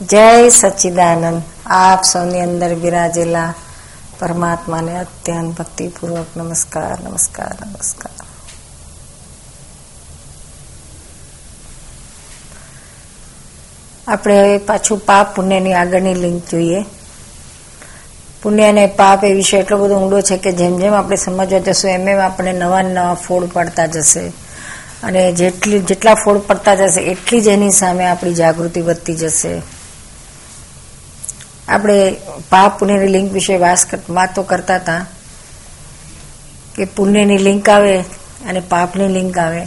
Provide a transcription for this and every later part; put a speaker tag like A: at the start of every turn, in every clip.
A: જય સચ્ચિદાનંદ. આપ સૌની અંદર બિરાજેલા પરમાત્માને અત્યંત ભક્તિપૂર્વક નમસ્કાર નમસ્કાર નમસ્કાર. આપણે હવે પાછું પાપ પુણ્યની આગળની લિંક જોઈએ. પુણ્ય અને પાપ એ વિશે એટલો બધો ઊંડો છે કે જેમ જેમ આપણે સમજવા જશું, એમ એમ આપણે નવા નવા ફોડ પડતા જશે. અને જેટલી, જેટલા ફોડ પડતા જશે, એટલી જ એની સામે આપણી જાગૃતિ વધતી જશે. આપણે પાપ પુણ્યની લિંક વિશે વાતો કરતા હતા કે પુણ્યની લિંક આવે અને પાપની લિંક આવે.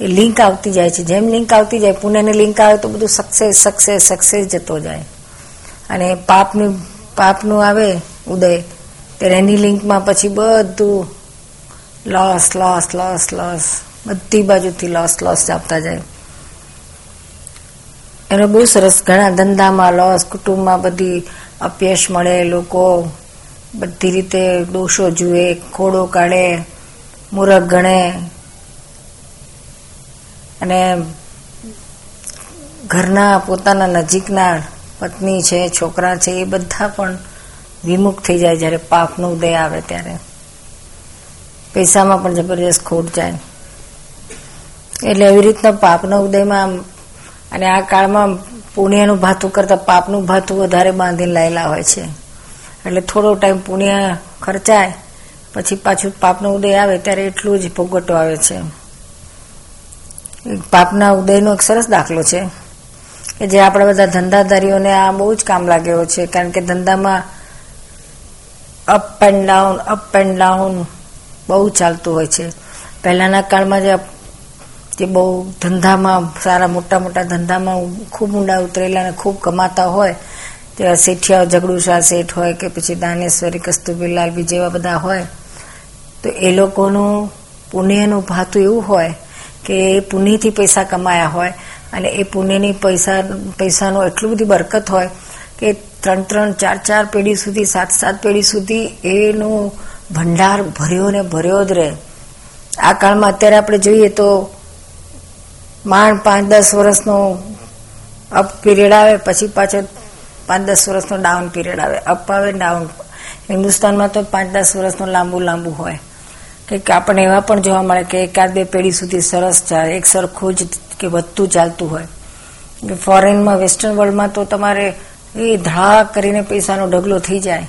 A: એ લિંક આવતી જાય છે. જેમ લિંક આવતી જાય, પુણ્યની લિંક આવે તો બધું સક્સેસ સક્સેસ સક્સેસ જતો જાય. અને પાપનું પાપનું આવે ઉદય, ત્યારે એની લિંકમાં પછી બધું લોસ લોસ લોસ લોસ બધી બાજુથી લોસ લોસ આપતા જાય. એનો બહુ સરસ ઘણા ધંધામાં, લોસ, કુટુંબમાં બધી અપયશ મળે, લોકો બધી રીતે દોષો જુએ, ખોડો કાઢે, મૂરખ ગણે. અને ઘરના પોતાના નજીકના પત્ની છે, છોકરા છે, એ બધા પણ વિમુખ થઈ જાય જ્યારે પાપનો ઉદય આવે ત્યારે. પૈસામાં પણ જબરજસ્ત ખોટ જાય. એટલે એવી રીતના પાપના ઉદયમાં અને આ કાળમાં પુણ્યનું ભાથું કરતા પાપનું ભાથું વધારે બાંધીને લાયેલા હોય છે. એટલે થોડો ટાઈમ પુણ્ય ખર્ચાય, પછી પાછું પાપનો ઉદય આવે ત્યારે એટલું જ ભોગવટો આવે છે. પાપના ઉદયનો એક સરસ દાખલો છે કે જે આપણા બધા ધંધાધારીઓને આ બહુ જ કામ લાગેલો છે, કારણ કે ધંધામાં up and down up and down બહુ ચાલતું હોય છે. પહેલાના કાળમાં જે જે બહુ ધંધામાં, સારા મોટા મોટા ધંધામાં ખૂબ ઊંડા ઉતરેલા અને ખૂબ કમાતા હોય તેવા શેઠિયા ઝઘડુશા શેઠ હોય કે પછી દાનેશ્વરી કસ્તુરબીલાલ બી જેવા બધા હોય, તો એ લોકોનું પુણ્યનું ભાતું એવું હોય કે એ પુણ્યથી પૈસા કમાયા હોય અને એ પુણ્યની પૈસા, પૈસાનો એટલું બધી બરકત હોય કે ત્રણ ત્રણ, ચાર ચાર પેઢી સુધી, સાત સાત પેઢી સુધી એનું ભંડાર ભર્યો ને ભર્યો જ રહે. આ કાળમાં અત્યારે આપણે જોઈએ તો માંડ પાંચ દસ વર્ષનો અપ પીરિયડ આવે, પછી પાછો પાંચ દસ વર્ષનો ડાઉન પીરિયડ આવે. અપ આવે ડાઉન હિન્દુસ્તાનમાં તો પાંચ દસ વર્ષનો લાંબુ લાંબુ હોય. કે આપણને એવા પણ જોવા મળે કે એકાદ બે પેઢી સુધી સરસ ચાલે, એક સરખું જ કે વધતું ચાલતું હોય. ફોરેનમાં વેસ્ટર્ન વર્લ્ડમાં તો તમારે એ ધડાક કરીને પૈસાનો ઢગલો થઈ જાય.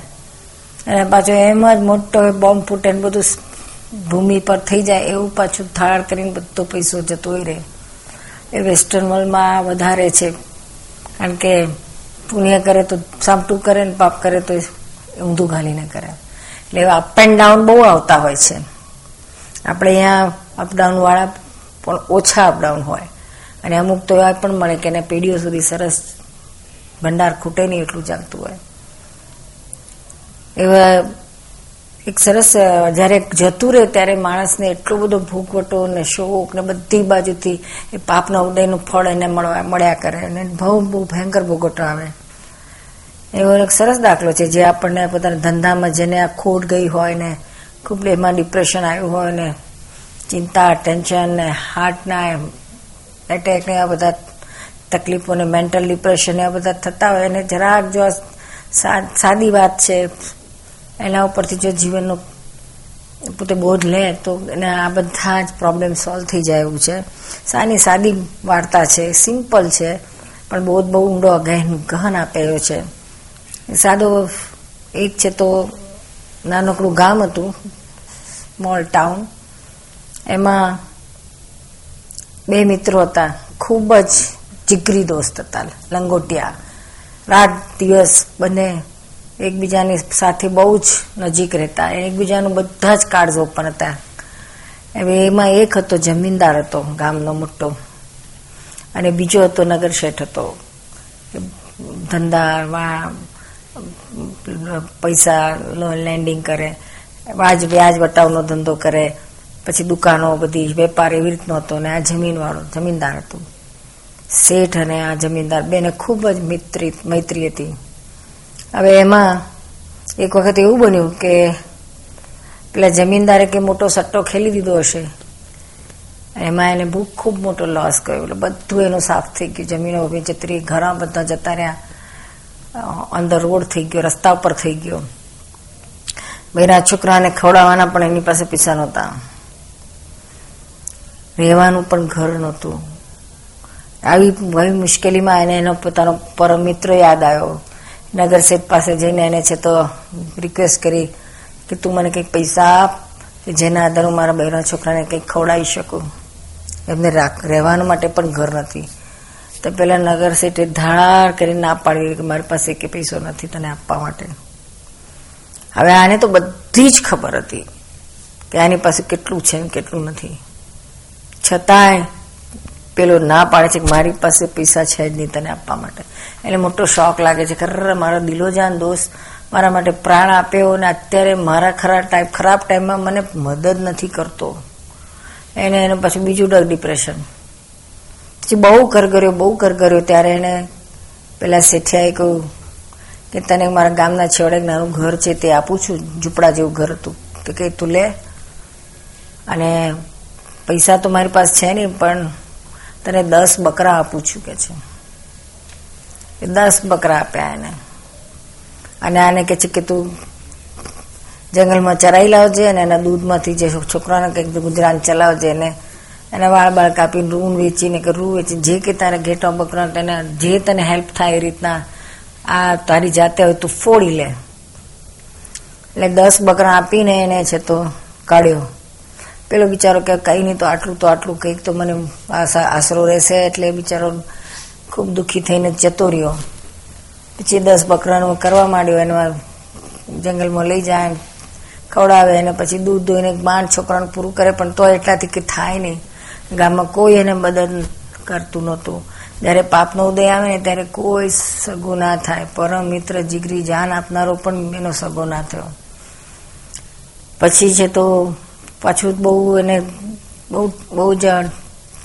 A: અને પાછો એમ જ મોટો બોમ્બ ફૂટે બધું ભૂમિ પર થઈ જાય, એવું પાછું થાળ કરીને બધો પૈસો જતો રહે એ વેસ્ટર્ન વર્લ્ડમાં વધારે છે. કારણ કે પુણ્ય કરે તો સામટું કરે ને પાપ કરે તો ઊંધું ઘાલીને કરે. એટલે અપ એન્ડ ડાઉન બહુ આવતા હોય છે. આપણે અહીંયા અપડાઉન વાળા પણ ઓછા અપડાઉન હોય. અને અમુક તો એવા પણ મળે કે એને પેઢીઓ સુધી સરસ ભંડાર ખૂટે નહીં એટલું ચાલતું હોય. એવા એક સરસ જ્યારે જતું રહે ત્યારે માણસને એટલો બધો ભૂખવટો ને શોક ને બધી બાજુથી એ પાપના ઉદયનું ફળ એને મળ્યા કરે અને બહુ બહુ ભયંકર ભોગવટો આવે. એવો એક સરસ દાખલો છે જે આપણને પોતાના ધંધામાં જેને આ ખોટ ગઈ હોય ને, ખૂબ એમાં ડિપ્રેશન આવ્યું હોય ને, ચિંતા ટેન્શન ને હાર્ટના એટેક ને આ બધા તકલીફો ને મેન્ટલ ડિપ્રેશન આ બધા થતા હોય અને જરાક જો સાદી વાત છે એના ઉપરથી જો જીવનનો પોતે બોધ લે, તો એને આ બધા જ પ્રોબ્લેમ સોલ્વ થઈ જાય એવું છે. સાની સાદી વાર્તા છે સિમ્પલ છે, પણ બોધ બહુ ઊંડો ગહેન ગહન આપેલો છે. સાદો એક છે તો નાનકડું ગામ હતું મોલ ટાઉન એમાં બે મિત્રો હતા, ખૂબ જ જીગરી દોસ્ત હતા, લંગોટિયા. રાત દિવસ બંને એકબીજાની સાથે બહુ જ નજીક રહેતા. એકબીજાનું બધા જ કાર્ડ ઓપન હતા. હવે એમાં એક હતો, જમીનદાર હતો, ગામનો મોટો. અને બીજો હતો, નગર શેઠ હતો. ધંધા પૈસા લોન લેન્ડિંગ કરે. વ્યાજ વ્યાજ વટાવનો ધંધો કરે. પછી દુકાનો બધી, વેપાર એવી રીતનો હતો ને આ જમીનવાળો, જમીનદાર હતો. શેઠ અને આ જમીનદાર, બેને ખૂબ જ મિત્રી, મૈત્રી હતી. હવે એમાં એક વખત એવું બન્યું કે પેલા જમીનદારે કે મોટો સટ્ટો ખેલી દીધો હશે. એમાં એને બહુ ખૂબ મોટો લોસ ગયો. એટલે બધું એનું સાફ થઈ ગયું. જમીનો ઊભી જતી રહી ઘણા બધા જતા રહ્યા. અંદર રોડ થઈ ગયો, રસ્તા ઉપર થઈ ગયો. બેના છોકરાને ખવડાવવાના પણ એની પાસે પૈસા નહોતા. રહેવાનું પણ ઘર નહોતું. આવી મુશ્કેલીમાં એને એનો પોતાનો પરમ મિત્ર યાદ આવ્યો. નગર શેઠ પાસે જઈને એને છે તો રિક્વેસ્ટ કરી કે તું મને કંઈક પૈસા આપ, કે જેના આધારે હું મારા બહેરા છોકરાને કંઈક ખવડાવી શકું. એમને રહેવાનું માટે પણ ઘર નથી. તો પેલા નગર શેઠે ધાર કરીને ના પાડી કે મારી પાસે કે પૈસો નથી તને આપવા માટે. હવે આને તો બધી જ ખબર હતી કે આની પાસે કેટલું છે કેટલું નથી. છતાંય પેલો ના પાડે છે કે મારી પાસે પૈસા છે જ નહીં તને આપવા માટે. એટલે મોટો શોખ લાગે છે. ખરેખર મારો દિલોજાન દોસ્ત મારા માટે પ્રાણ આપ્યો અને અત્યારે મારા ખરા ટાઈપ ખરાબ ટાઈમમાં મને મદદ નથી કરતો. એને એને પછી બીજું ડગ ડિપ્રેશન. પછી બહુ કરગર્યો બહુ કરગર્યો. ત્યારે એને પેલા શેઠિયાએ કહ્યું કે તને મારા ગામના છેવાડે નાનું ઘર છે તે આપું છું, ઝૂંપડા જેવું ઘર હતું. તો કે તું લે. અને પૈસા તો મારી પાસે છે નહીં, પણ તને દસ બકરા આપું છું કે છે. એ દસ બકરા આપ્યા એને. અને આને કે છે કે તું જંગલમાં ચરાઈ લાવજે અને એના દૂધમાંથી જે છોકરાને કંઈક ગુજરાન ચલાવજે એને. એના વાળ બાળ કાપીને રૂન વેચીને કે રૂ વેચી જે કે તારે ઘેટો બકરા તને જે તને હેલ્પ થાય એ રીતના આ તારી જાતે હોય તું ફોડી લે. એટલે દસ બકરા આપીને એને છે તો કાઢ્યો. પેલો બિચારો કે કઈ નહીં તો આટલું તો આટલું કંઈક તો મને આશરો રહેશે એટલે બિચારો ખૂબ દુઃખી થઈને જતો રહ્યો. પછી દસ બકરાનું કરવા માંડ્યો એમાં જંગલમાં લઈ જાય, ખવડાવે અને પછી દૂધ દોઈને બાણ છોકરાનું પૂરું કરે, પણ તો એટલાથી કે થાય નહીં. ગામમાં કોઈ એને મદદ કરતું નહોતું. જ્યારે પાપનો ઉદય આવે ને ત્યારે કોઈ સગો ના થાય. પરમ મિત્ર જીગરી જાન આપનારો પણ એનો સગો ના થયો. પછી છે તો પાછું બહુ એને બહુ બહુ જ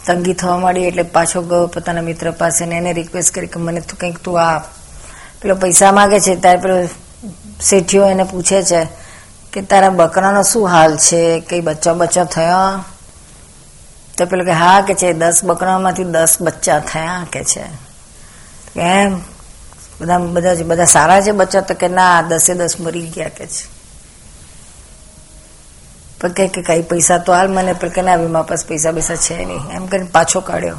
A: તંગી થવા માંડી એટલે પાછો ગયો પોતાના મિત્ર પાસે ને એને રિક્વેસ્ટ કરી કે મને તું કંઈક તું આપ. પેલો પૈસા માગે છે, ત્યારે પેલો શેઠિયો એને પૂછે છે કે તારા બકરાનો શું હાલ છે, કઈ બચ્ચા બચ્ચા થયા? તો પેલો કે હા કે છે, દસ બકરામાંથી દસ બચ્ચા થયા કે છે. એમ, બધા બધા બધા સારા છે બચ્ચા તો કે ના, દસે દસ મરી ગયા કે છે. પણ કે કે કઈ પૈસા તો હાલ મને, પણ કે ના મારા પાસે પૈસા પૈસા છે નહીં. એમ કરીને પાછો કાઢ્યો.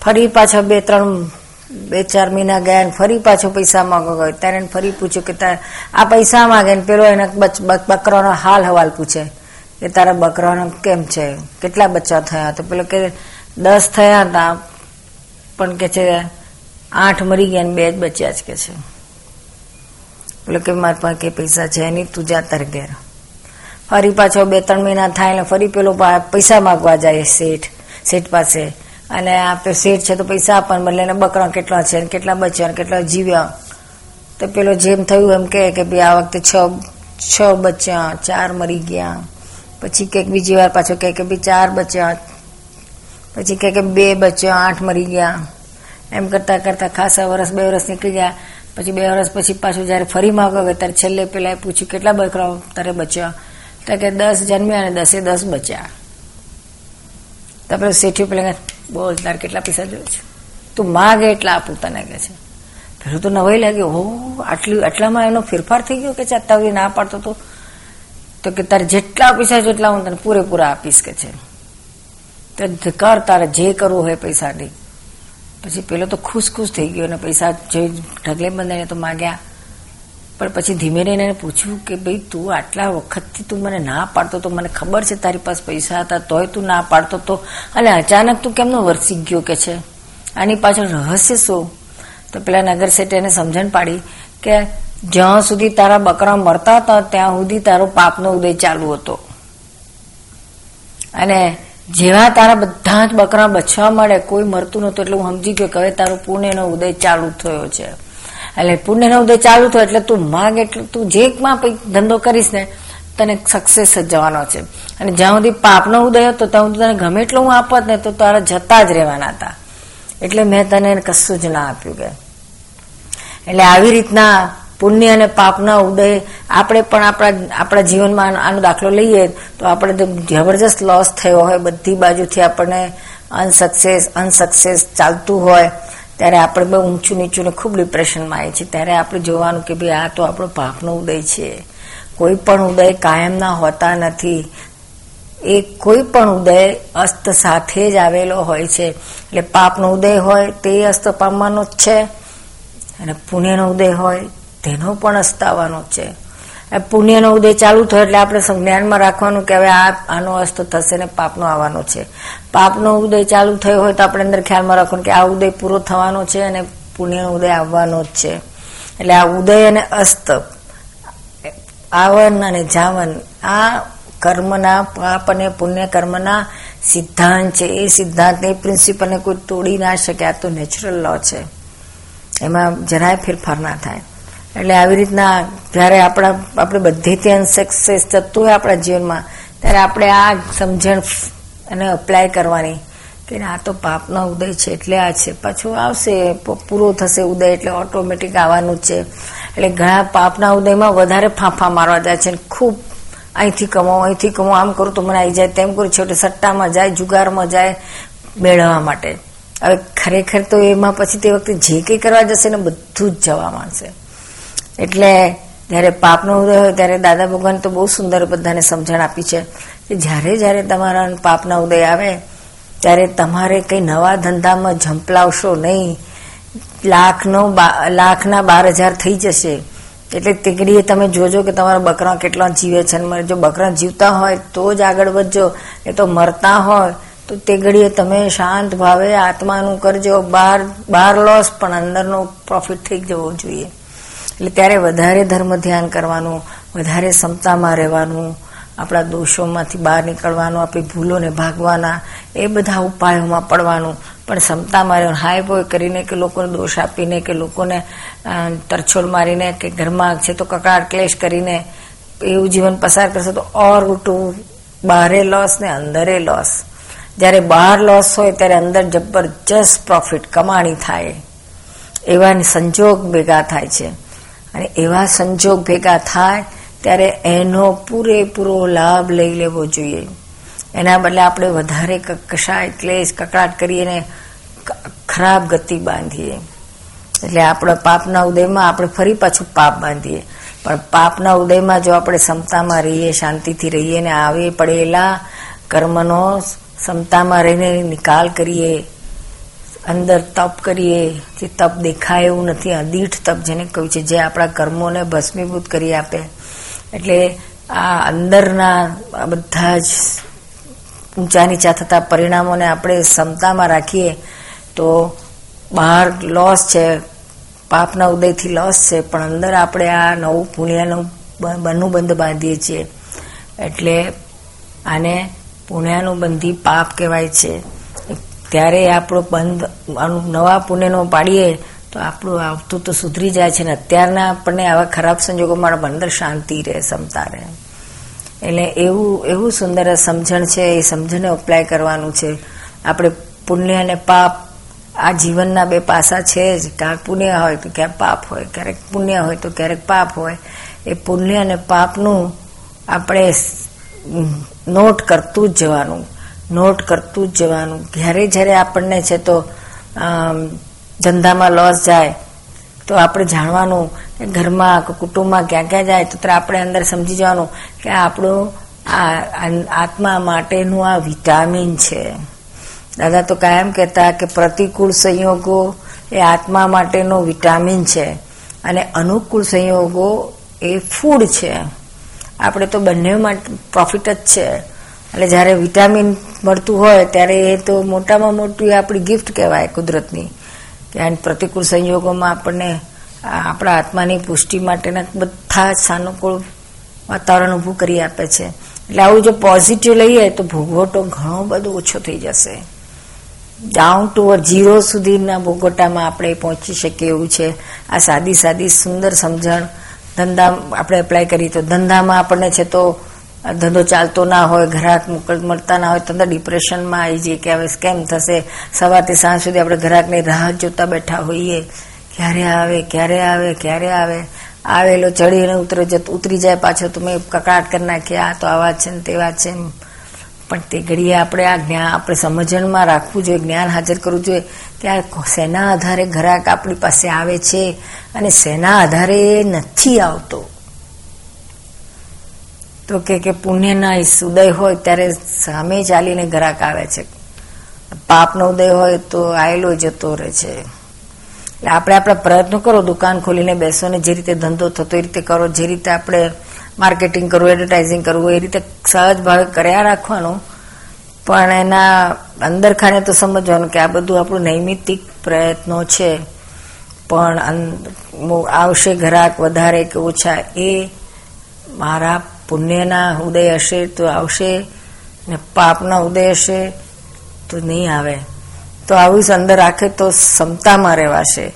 A: ફરી પાછા બે, ત્રણ, બે, ચાર મહિના ગયા ને ફરી પાછો પૈસા માંગો ગયો. ત્યારે એને ફરી પૂછ્યું કે તારે, આ પૈસા માંગે ને પેલો એને બકરાનો હાલ હવાલ પૂછે કે તારા બકરાનો કેમ છે? કેટલા બચ્ચા થયા? તો પેલો કે દસ થયા હતા પણ કે છે આઠ મરી ગયા ને બે જ બચ્યા જ કે છે. પેલો કે મારા પાસે પૈસા છે નહીં, તું જા તારે ઘેર. ફરી પાછો બે, ત્રણ મહિના થાય એટલે ફરી પેલો પૈસા માગવા જાય શેઠ શેઠ પાસે. અને આપણે શેઠ છે તો પૈસા આપવાનું બદલે એને બકરા કેટલા છે કેટલા બચ્યા કેટલા જીવ્યા. તો પેલો જેમ થયું એમ કે ભાઈ આ વખતે છ છ બચ્યા, ચાર મરી ગયા. પછી કંઈક બીજી વાર પાછો કહે કે ભાઈ ચાર બચ્યા. પછી કહે કે બે બચ્યા, આઠ મરી ગયા. એમ કરતા કરતા ખાસા વર્ષ બે વર્ષ નીકળી ગયા. પછી બે વર્ષ પછી પાછું જયારે ફરી માગો ત્યારે છેલ્લે પેલા પૂછ્યું, કેટલા બકરાઓ તારે બચ્યા? તો કે દસ જન્મ્યા અને દસે દસ બચ્યા. તો પેલો શેઠિયું પેલા બોલ તાર કેટલા પૈસા જોયે છે? તું માગે એટલા આપું તને કે છે. પેલું તો નવાઈ લાગ્યો, હો, આટલી, આટલામાં એનો ફેરફાર થઈ ગયો કે છે અત્યારે ના પાડતો તો? તો કે તારે જેટલા પૈસા જેટલા હું તને પૂરેપૂરા આપીશ કે છે. તો કર તારે જે કરવું હોય પૈસાની પછી પેલો તો ખુશ ખુશ થઈ ગયો અને પૈસા જે ઢગલે બંધાઈને તો માગ્યા. પણ પછી ધીમે રહીને એને પૂછ્યું કે ભાઈ તું આટલા વખતથી તું મને ના પાડતો તો મને ખબર છે તારી પાસે પૈસા હતા તોય તું ના પાડતો તો. અને અચાનક તું કેમનો વરસી ગયો કે છે? આની પાછળ રહસ્ય શું? તો પેલા નગર શેઠે એને સમજણ પાડી કે જ્યાં સુધી તારા બકરા મરતા હતા ત્યાં સુધી તારો પાપનો ઉદય ચાલુ હતો. અને જેવા તારા બધા જ બકરા બચવા મળે, કોઈ મરતું નતું એટલે હું સમજી ગયો કે હવે તારો પુણ્યનો ઉદય ચાલુ થયો છે. એટલે પુણ્યનો ઉદય ચાલુ થયો એટલે તું માગ એટલે તું જે ધંધો કરીશ ને, તને સક્સેસ જ જવાનો છે. અને જ્યાં સુધી પાપનો ઉદય હતો ત્યાં સુધી તને ગમે એટલું હું આપત ને, તો તારા જતા જ રહેવાના હતા. એટલે મેં તને કશું જ ના આપ્યું કે. એટલે આવી રીતના પુણ્ય અને પાપના ઉદય, આપણે પણ આપણા આપણા જીવનમાં આનો દાખલો લઈએ તો આપણે જબરજસ્ત લોસ થયો હોય, બધી બાજુથી આપણને અનસક્સેસ અનસક્સેસ ચાલતું હોય. ત્યારે આપણે બહુ ઊંચું નીચું ને ખૂબ ડિપ્રેશનમાં આવીએ છીએ. ત્યારે આપણે જોવાનું કે ભાઈ આ તો આપણો પાપનો ઉદય છે. કોઈ પણ ઉદય કાયમના હોતા નથી. એ કોઈ પણ ઉદય અસ્ત સાથે જ આવેલો હોય છે. એટલે પાપનો ઉદય હોય તે અસ્ત પામવાનો જ છે અને પુણ્યનો ઉદય હોય તેનો પણ અસ્ત આવવાનો છે. પુણ્યનો ઉદય ચાલુ થયો એટલે આપણે જ્ઞાનમાં રાખવાનું કે હવે આ, આનો અસ્ત થશે ને પાપનો આવવાનો છે. પાપનો ઉદય ચાલુ થયો હોય તો આપણે અંદર ખ્યાલમાં રાખવાનું કે આ ઉદય પૂરો થવાનો છે અને પુણ્યનો ઉદય આવવાનો જ છે. એટલે આ ઉદય અને અસ્ત, આવન અને જાવન, આ કર્મના પાપ અને પુણ્ય કર્મના સિદ્ધાંત છે. એ સિદ્ધાંત એ પ્રિન્સિપલને કોઈ તોડી ના શકે. આ તો નેચરલ લો છે. એમાં જરાય ફેરફાર ના થાય. એટલે આવી રીતના જ્યારે આપણા આપણે બધેથી અનસક્સેસ જતું હોય આપણા જીવનમાં, ત્યારે આપણે આ સમજણ અને અપ્લાય કરવાની કે આ તો પાપનો ઉદય છે, એટલે આ છે. પાછું આવશે પૂરો થશે ઉદય, એટલે ઓટોમેટિક આવવાનું છે. એટલે ઘણા પાપના ઉદયમાં વધારે ફાંફા મારવા જાય છે ખૂબ અહીંથી કમાવો અહીંથી કમાવો આમ કરું તો મને આવી જાય, તેમ કરું, છેવટે સટ્ટામાં જાય, જુગારમાં જાય, મેળવવા માટે. હવે ખરેખર તો એમાં પછી તે વખતે જે કંઈ કરવા જશે ને બધું જ જવા માંડશે. એટલે જ્યારે પાપનો ઉદય હોય ત્યારે દાદા ભગવાન તો બહુ સુંદર બધાને સમજણ આપી છે કે જ્યારે જ્યારે તમારા પાપના ઉદય આવે, ત્યારે તમારે કંઈ નવા ધંધામાં ઝંપલાવશો નહીં. લાખનો લાખના બાર હજાર થઈ જશે. એટલે તે તમે જોજો કે તમારા બકરા કેટલા જીવે છે અને જો બકરા જીવતા હોય તો જ આગળ વધજો, એ તો મરતા હોય. તો તે તમે શાંત ભાવે આત્માનું કરજો. બહાર બહાર લોસ પણ અંદરનો પ્રોફિટ થઈ જવો જોઈએ. એટલે ત્યારે વધારે ધર્મ ધ્યાન કરવાનું, વધારે ક્ષમતામાં રહેવાનું, આપણા દોષોમાંથી બહાર નીકળવાનું, આપણી ભૂલોને ભાગવાના, એ બધા ઉપાયોમાં પડવાનું. પણ ક્ષમતામાં રહેવાનું. હાય બોય કરીને કે લોકોને દોષ આપીને, કે લોકોને તરછોડ મારીને, કે ઘરમાં છે તો કકડાટ ક્લેશ કરીને, એવું જીવન પસાર કરશે તો ઓર ઉલટું બહારે લોસ ને અંદરે લોસ. જ્યારે બહાર લોસ હોય ત્યારે અંદર જબરજસ્ત પ્રોફિટ કમાણી થાય. એવા સંજોગ ભેગા થાય છે. અને એવા સંજોગ ભેગા થાય ત્યારે એનો પૂરેપૂરો લાભ લઈ લેવો જોઈએ. એના બદલે આપણે વધારે કશાય ક્લેશ કકડાટ કરીને ખરાબ ગતિ બાંધીએ. એટલે આપણે પાપના ઉદયમાં આપણે ફરી પાછું પાપ બાંધીએ. પણ પાપના ઉદયમાં જો આપણે ક્ષમતામાં રહીએ, શાંતિથી રહીએ ને આવે પડેલા કર્મનો ક્ષમતામાં રહીને નિકાલ કરીએ અંદર તપ કરીએ, જે તપ દેખાય એવું નથી, અદીઠ તપ જેને કહ્યું છે, જે આપણા કર્મોને ભસ્મીભૂત કરી આપે. એટલે આ અંદરના બધા જ ઊંચા નીચા થતા પરિણામોને આપણે ક્ષમતામાં રાખીએ, તો બહાર લોસ છે, પાપના ઉદયથી લોસ છે, પણ અંદર આપણે આ નવું પુણ્યનું બનનું બંધ બાંધીએ છીએ. એટલે આને પુણ્યાનું બંધી પાપ કહેવાય છે. ત્યારે આપણો બંધ નવા પુણ્યનો પાડીએ, તો આપણું આવતું તો સુધરી જાય છે ને. અત્યારના આપણને આવા ખરાબ સંજોગોમાં અંદર શાંતિ રહે સમતા રહે. એટલે એવું એવું સુંદર સમજણ છે, એ સમજણને અપ્લાય કરવાનું છે. આપણે પુણ્ય અને પાપ, આ જીવનના બે પાસા છે જ. ક્યાંક પુણ્ય હોય તો ક્યાંક પાપ હોય, ક્યારેક પુણ્ય હોય તો ક્યારેક પાપ હોય. એ પુણ્ય અને પાપનું આપણે નોટ કરતું જ જવાનું. નોટ કરતું જ જવાનું. જ્યારે જ્યારે આપણને છે તો ધંધામાં લોસ જાય, તો આપણે જાણવાનું કે ઘરમાં કુટુંબમાં ક્યાં ક્યાં જાય, તો આપણે અંદર સમજી જવાનું કે આપણું આત્મા માટેનું આ વિટામિન છે. દાદા તો કાયમ કહેતા કે પ્રતિકૂળ સંયોગો એ આત્મા માટેનો વિટામિન છે અને અનુકૂળ સંયોગો એ ફૂડ છે. આપણે તો બંને માટે પ્રોફિટ જ છે. એટલે જ્યારે વિટામિન મળતું હોય ત્યારે એ તો મોટામાં મોટું આપણી ગિફ્ટ કહેવાય કુદરતની. કે પ્રતિકૂળ સંયોગોમાં આપણને આપણા આત્માની પુષ્ટિ માટેના બધા જ સાનુકૂળ વાતાવરણ ઊભું કરી આપે છે. એટલે આવું જો પોઝિટિવ લઈએ તો ભોગવટો ઘણો બધો ઓછો થઈ જશે. ડાઉન ટુ ઝીરો સુધીના ભોગવટામાં આપણે પહોંચી શકીએ એવું છે. આ સાદી સાદી સુંદર સમજણ ધંધા આપણે એપ્લાય કરીએ તો ધંધામાં આપણને છે તો ધંધો ચાલતો ના હોય ગ્રાહક મળતા ના હોય, તો ડિપ્રેશનમાં આવી જઈએ કે હવે કેમ થશે? સવારથી સાંજ સુધી આપણે ગ્રાહકની રાહ જોતા બેઠા હોઈએ. ક્યારે આવે ક્યારે આવે ક્યારે આવે? આવેલો ચડીને ઉતરે જતો ઉતરી જાય પાછો તો મેં કકડાટ કરી નાખી આ તો આવા છે ને તેવા છે પણ તે ઘડીએ આપણે આ જ્ઞાન આપણે સમજણમાં રાખવું જોઈએ, જ્ઞાન હાજર કરવું જોઈએ કે આ શેના આધારે ઘરાક આપણી પાસે આવે છે અને શેના આધારે નથી આવતો. તો કે કે પુણ્યના ઉદય હોય ત્યારે સામે ચાલીને ઘરાક આવે છે. પાપનો ઉદય હોય તો આવેલો જતો રહે છે. એટલે આપણે આપણા પ્રયત્નો કરો દુકાન ખોલીને બેસો ને જે રીતે ધંધો થતો એ રીતે કરો, જે રીતે આપણે માર્કેટિંગ કરવું એડવર્ટાઇઝિંગ કરવું એ રીતે સહજ ભાવે કર્યા રાખવાનું. પણ એના અંદર ખાને તો સમજવાનું કે આ બધું આપણું નૈમિતિક પ્રયત્નો છે. પણ આવશે ઘરાક વધારે કે ઓછા એ મારા પુણ્યના ઉદય હશે તો આવશે ને પાપના ઉદય હશે તો નહીં આવે. તો આવું અંદર રાખે તો ક્ષમતામાં રહેવાશે.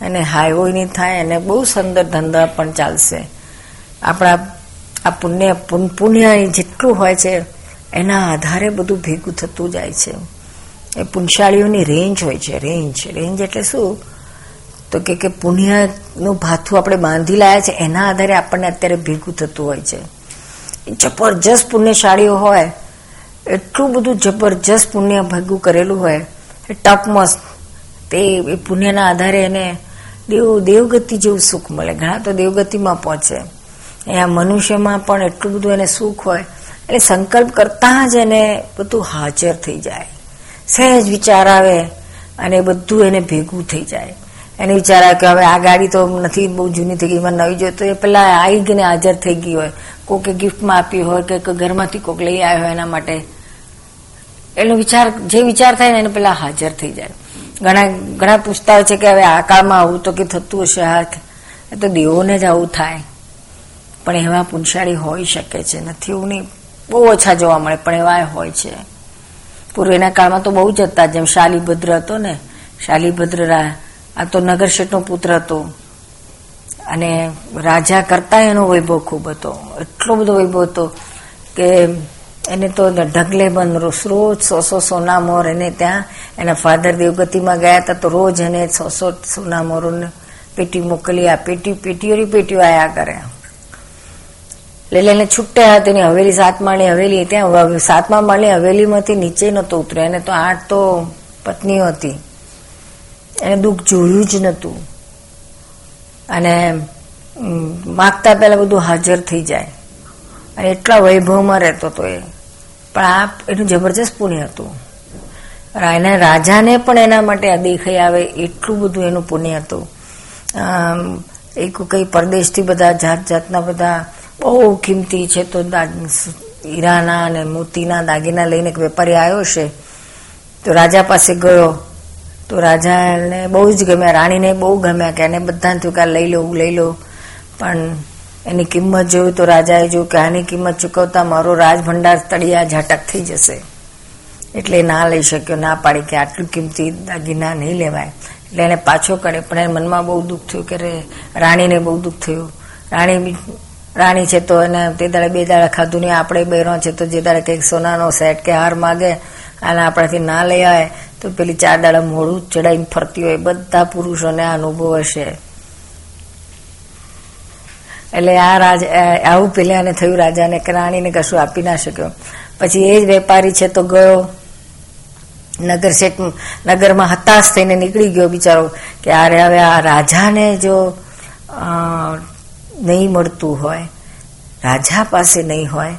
A: અને હાઈવો નહીં થાય અને બહુ સુંદર ધંધા પણ ચાલશે. આપણા આ પુણ્ય પુણ્ય જેટલું હોય છે, એના આધારે બધું ભેગું થતું જાય છે. એ પુણશાળીઓની રેન્જ હોય છે, રેન્જ રેન્જ એટલે શું? તો કે પુણ્યનું ભાથું આપણે બાંધી લાયા છે, એના આધારે આપણને અત્યારે ભેગું થતું હોય છે. જબરજસ્ત પુણ્યશાળીઓ હોય, એટલું બધું જબરજસ્ત પુણ્ય ભેગું કરેલું હોય ટપમસ્ત, તે એ પુણ્યના આધારે એને દેવ, દેવગતિ જેવું સુખ મળે. ઘણા તો દેવગતિમાં પહોંચે. અહીંયા મનુષ્યમાં પણ એટલું બધું એને સુખ હોય, એટલે સંકલ્પ કરતા જ એને બધું હાજર થઈ જાય. સહેજ વિચાર આવે અને બધું એને ભેગું થઈ જાય. એને વિચાર કે હવે આ ગાડી તો નથી, બહુ જૂની થઈ ગઈ, મને નવી જોઈએ. તો એ પેલા આવી ગઈને હાજર થઈ ગઈ હોય. કોકે ગિફ્ટમાં આપી હોય કે ઘરમાંથી કોઈક લઈ આવ્યો હોય એના માટે. એનો વિચાર, જે વિચાર થાય ને એને પેલા હાજર થઈ જાય. ઘણા ઘણા પૂછતા હોય છે કે હવે આ કાળમાં આવું તો કે થતું હશે હાથ તો દેવોને જ આવું થાય. પણ એવા પુનશાળી હોઈ શકે છે. નથી, એવું નહીં. બહુ ઓછા જોવા મળે, પણ એવા હોય છે. પૂર્વેના કાળમાં તો બહુ જ હતા. જેમ શાલીભદ્ર હતો ને, શાલીભદ્ર આ તો નગરશેઠનો પુત્ર હતો. અને રાજા કરતા એનો વૈભવ ખૂબ હતો. એટલો બધો વૈભવ હતો કે એને તો ઢગલે બંધ રોજ સો સો સોના મોર એને ત્યાં, એના ફાધર દેવગતિમાં ગયા હતા તો રોજ એને સો સો સોના મોરોને પેટી મોકલી આ પેટી, પેટીઓની પેટીઓ આયા કરે. એટલે એને છૂટ્યા હતા એની હવેલી સાત માળની હવેલી, ત્યાં સાતમા માળની હવેલીમાંથી નીચે નહોતો ઉતર્યો. એને તો આઠ તો પત્નીઓ હતી. એને દુઃખ જોયું જ નહોતું. અને માગતા પહેલા બધું હાજર થઈ જાય. અને એટલા વૈભવમાં રહેતો હતો એ. પણ આ એનું જબરજસ્ત પુણ્ય હતું. એના રાજાને પણ એના માટે આ દેખાઈ આવે એટલું બધું એનું પુણ્ય હતું. એક કઈ પરદેશથી બધા જાત જાતના બધા બહુ કિંમતી છે તો હીરાના અને મોતીના દાગીના લઈને એક વેપારી આવ્યો છે. તો રાજા પાસે ગયો. તો રાજાને બહુ જ ગમ્યા, રાણીને બહુ ગમ્યા કે એને બધાને થયું કે લઈ લો લઈ લો પણ એની કિંમત જોયું તો રાજાએ જોયું કે આની કિંમત ચૂકવતા મારો રાજભંડાર તળિયા ઝાટક થઈ જશે. એટલે ના લઈ શક્યો, ના પાડી કે આટલું કિંમતી દાગીના નહીં લેવાય. એટલે એને પાછો કરે પણ એને મનમાં બહુ દુઃખ થયું કે રાણીને બહુ દુઃખ થયું. રાણી રાણી છે તો એને તે દાડે બે દાડે ખાધું નહીં, આપણે બહેરો છે તો જે દાડે કંઈક સોનાનો સેટ કે હાર માગે અને આપણાથી ના લઈ આવે. તો પેલી ચાર દાડા મોડું ચડાઈને ફરતી હોય, બધા પુરુષોને આ અનુભવ હશે. એટલે આ રાજ આવું પેલાને થયું, રાજાને કે રાણીને કશું આપી ના શક્યો. પછી એ જ વેપારી છે તો ગયો. નગર શેઠ નગરમાં હતાશ થઈને નીકળી ગયો બિચારો કે અરે હવે આ રાજાને જો નહીં મળતું હોય, રાજા પાસે નહીં હોય,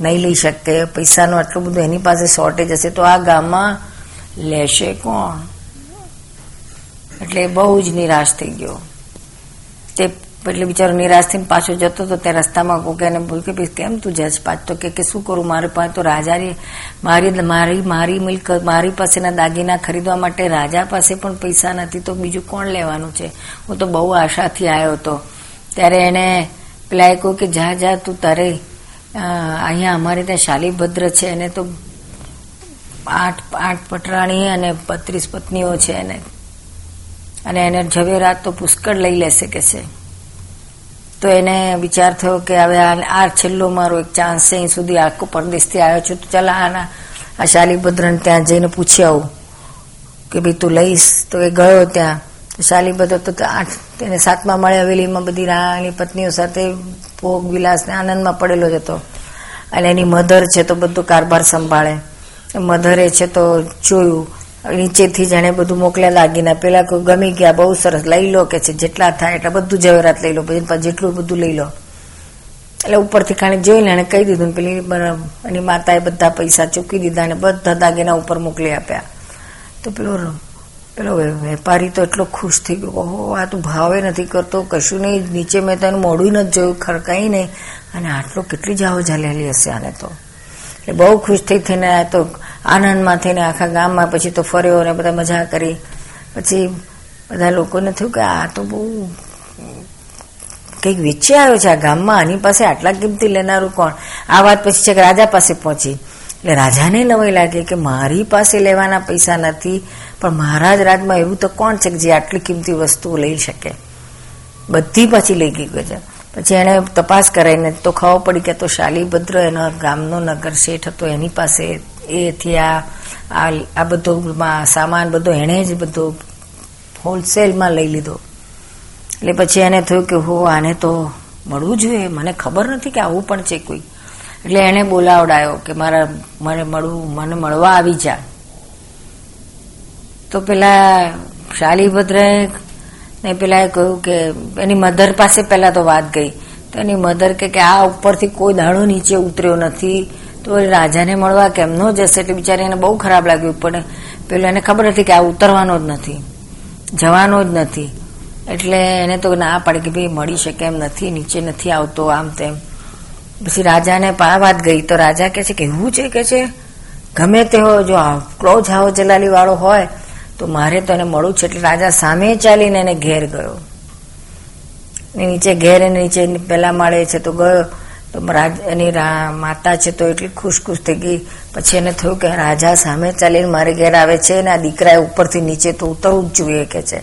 A: નહીં લઈ શકે પૈસાનો આટલું બધું એની પાસે શોર્ટેજ હશે, તો આ ગામમાં લેશે કોણ? એટલે બહુ જ નિરાશ થઈ ગયો. તે એટલે બિચારો નિરાશ થઈને પાછો જતો હતો ત્યાં રસ્તામાં કોકે એને બોલ્યું કે કેમ તું જશ પાછ? તો કે શું કરું? મારી પાસે તો રાજાની, મારી મારી મારી મિલકત, મારી પાસેના દાગીના ખરીદવા માટે રાજા પાસે પણ પૈસા નથી, તો બીજું કોણ લેવાનું છે? હું તો બહુ આશાથી આવ્યો હતો. ત્યારે એને પેલા એ કહ્યું કે, જા જા, તું તારે અહીંયા અમારે ત્યાં શાલીભદ્ર છે, એને તો આઠ આઠ પટરાણી અને બત્રીસ પત્નીઓ છે એને. અને એને ઝવેરાત તો પુષ્કળ લઈ લેશે કે છે. તો એને વિચાર થયો કે હવે આ છેલ્લો મારો એક ચાન્સ છે, અહીં સુધી આખો પરદેશથી આવ્યો છું. તો ચાલ આના, આ શાલીભદ્રને ત્યાં જઈને પૂછી આવું કે ભાઈ તું લઈશ? તો એ ગયો ત્યાં. શાલીભદ્ર તો આઠ, તેને સાતમા હવેલી હવેલીમાં બધી રાની પત્નીઓ સાથે ભોગ વિલાસને આનંદમાં પડેલો જ હતો. અને એની મધર છે તો બધું કારભાર સંભાળે. મધરે છે તો જોયું. નીચેથી જાણે બધું મોકલ્યા દાગીના. પેલા કોઈ ગમી ગયા, બહુ સરસ. લઈ લો કે છે, જેટલા થાય એટલા બધું જવેરાત લઈ લો. પછી જેટલું બધું લઈ લો. એટલે ઉપરથી ખાણી જોઈને એને કહી દીધું પેલી એની માતાએ બધા પૈસા ચૂકી દીધા અને બધા દાગીના ઉપર મોકલી આપ્યા. તો પેલો પેલો વેપારી તો એટલો ખુશ થઈ ગયો. ઓહો, આ તું ભાવે નથી કરતો, કશું નહીં. નીચે મેં તો એનું મોડું નથી જોયું ખરકાઈ નહીં. અને આટલો કેટલી જાઓ ઝાલેલી હશે આને તો. એટલે બહુ ખુશ થઈ થઈને તો આનંદમાં થઈને આખા ગામમાં પછી તો ફર્યો ને બધા મજા કરી. પછી બધા લોકોને થયું કે આ તો બહુ કંઈક વેચી આવ્યો છે આ ગામમાં. આની પાસે આટલા કિંમતી લેનારું કોણ? આ વાત પછી છે કે રાજા પાસે પહોંચી. એટલે રાજાને નવાઈ લાગે કે મારી પાસે લેવાના પૈસા નથી, પણ મહારાજ રાજમાં એવું તો કોણ છે કે જે આટલી કિંમતી વસ્તુઓ લઈ શકે? બધી પાછી લઈ ગઈ છે પછી એણે તપાસ કરાવીને તો ખબર પડી કે તો શાલીભદ્ર એનો ગામનો નગર શેઠ હતો. એની પાસે એથી આ આ બધો સામાન બધો એણે જ બધો હોલસેલમાં લઈ લીધો. એટલે પછી એને થયું કે હો, આને તો મળવું જોઈએ. મને ખબર નથી કે આવું પણ છે કોઈ. એટલે એને બોલાવડાયો કે મારા, મને મળવું, મને મળવા આવી જા. તો પેલા શાલીભદ્રે ને પેલા કહ્યું કે એની મધર પાસે પેલા તો વાત ગઈ. તો એની મધર કે આ ઉપરથી કોઈ દાણો નીચે ઉતર્યો નથી. તો એ રાજાને મળવા કેમ ન જશે એટલે બિચારી એને બહુ ખરાબ લાગ્યું. પણ પેલું એને ખબર હતી કે આ ઉતરવાનો જ નથી. જવાનો જ નથી. એટલે એને તો ના પાડે કે ભાઈ મળી શકે એમ નથી, નીચે નથી આવતો આમ તેમ. પછી રાજાને પા વાત ગઈ. તો રાજા કે છે કે એવું છે કે છે? ગમે તે હોય જો ક્લોઝ હાઉસ જલાલી વાળો હોય તો મારે તો એને મળવું છે. એટલે રાજા સામે ચાલીને એને ઘેર ગયો. નીચે ઘેર એને નીચે પેલા માળે છે તો ગયો. તો એની માતા છે તો એટલી ખુશ ખુશ થઈ ગઈ. પછી એને થયું કે રાજા સામે ચાલીને મારે ઘેર આવે છે અને આ દીકરાએ ઉપરથી નીચે તો ઉતરવું જ જોઈએ કે છે.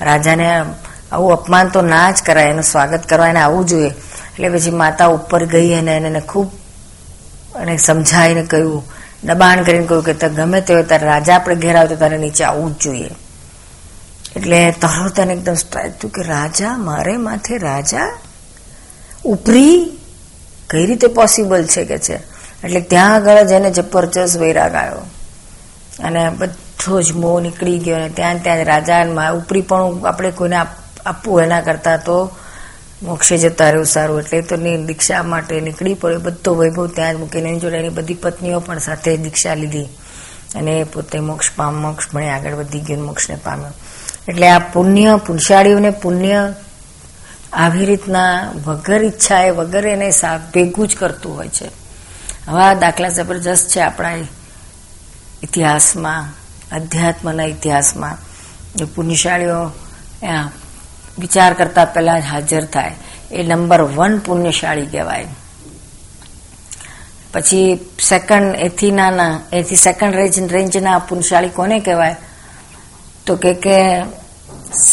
A: રાજાને આવું અપમાન તો ના જ કરાય, એનું સ્વાગત કરવા એને આવવું જોઈએ. એટલે પછી માતા ઉપર ગઈ અને એને ખૂબ એને સમજાવીને કહ્યું દબાણ કરીને કહ્યું કે ગમે તે હોય ત્યારે રાજા આપણે ઘેર આવતો તારે નીચે આવવું જ જોઈએ. એટલે તરત એને એકદમ સ્ટ્રાઇક થયું કે રાજા, મારે માથે રાજા? ઉપરી કઈ રીતે પોસિબલ છે કે છે? એટલે ત્યાં આગળ જ એને જબરજસ્ત વૈરાગ આવ્યો. અને બધો જ મોહ નીકળી ગયો અને ત્યાં ત્યાં રાજા ઉપરી પણ આપણે કોઈને આપવું એના કરતા તો મોક્ષે જતા રહ્યું સારું. એટલે તો દીક્ષા માટે નીકળી પડ્યો. બધો વૈભવ ત્યાં જ મૂકીને એની જોડે એની બધી પત્નીઓ પણ સાથે દીક્ષા લીધી. અને પોતે મોક્ષ પામ મોક્ષ ભણે આગળ વધી ગયો મોક્ષને પામ્યો. એટલે આ પુણ્ય પુરુષાળીઓને પુણ્ય આવી રીતના વગર ઈચ્છાએ વગર એને ભેગું જ કરતું હોય છે. હવે આ દાખલા જબરજસ્ત છે આપણા ઇતિહાસમાં, અધ્યાત્મના ઇતિહાસમાં. પુણ્યશાળીઓ વિચાર કરતા પહેલા જ હાજર થાય. એ નંબર વન પુણ્યશાળી કહેવાય. પછી સેકન્ડ એથી નાના એથી સેકન્ડ રેન્જ રેન્જના પુણ્યશાળી કોને કહેવાય? તો કે કે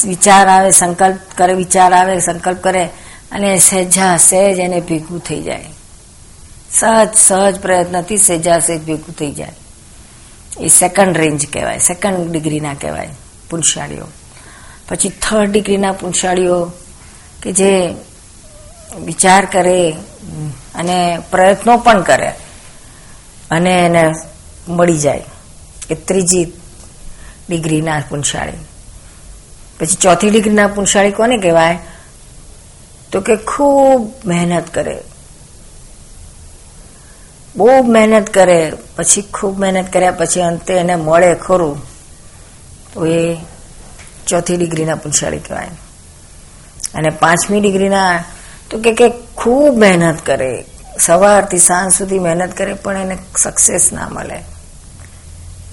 A: વિચાર આવે, સંકલ્પ કરે, વિચાર આવે, સંકલ્પ કરે અને સહેજા સહેજ એને ભેગું થઈ જાય. સહજ સહજ પ્રયત્નથી સહેજા સહેજ ભેગું થઈ જાય. એ સેકન્ડ રેન્જ કહેવાય સેકન્ડ ડિગ્રીના કહેવાય પુણ્યશાળીઓ. પછી થર્ડ ડિગ્રીના પૂંછાળીઓ કે જે વિચાર કરે અને પ્રયત્નો પણ કરે અને એને મળી જાય એ ત્રીજી ડિગ્રીના પૂંછાળી. પછી ચોથી ડિગ્રીના પૂંછાળી કોને કહેવાય? તો કે ખૂબ મહેનત કરે. બહુ મહેનત કરે, પછી ખૂબ મહેનત કર્યા પછી અંતે એને મળે ખરું. તો એ ચોથી ડિગ્રીના પુંછાળી કહેવાય. અને પાંચમી ડિગ્રીના તો કે કે ખૂબ મહેનત કરે. સવારથી સાંજ સુધી મહેનત કરે, પણ એને સક્સેસ ના મળે.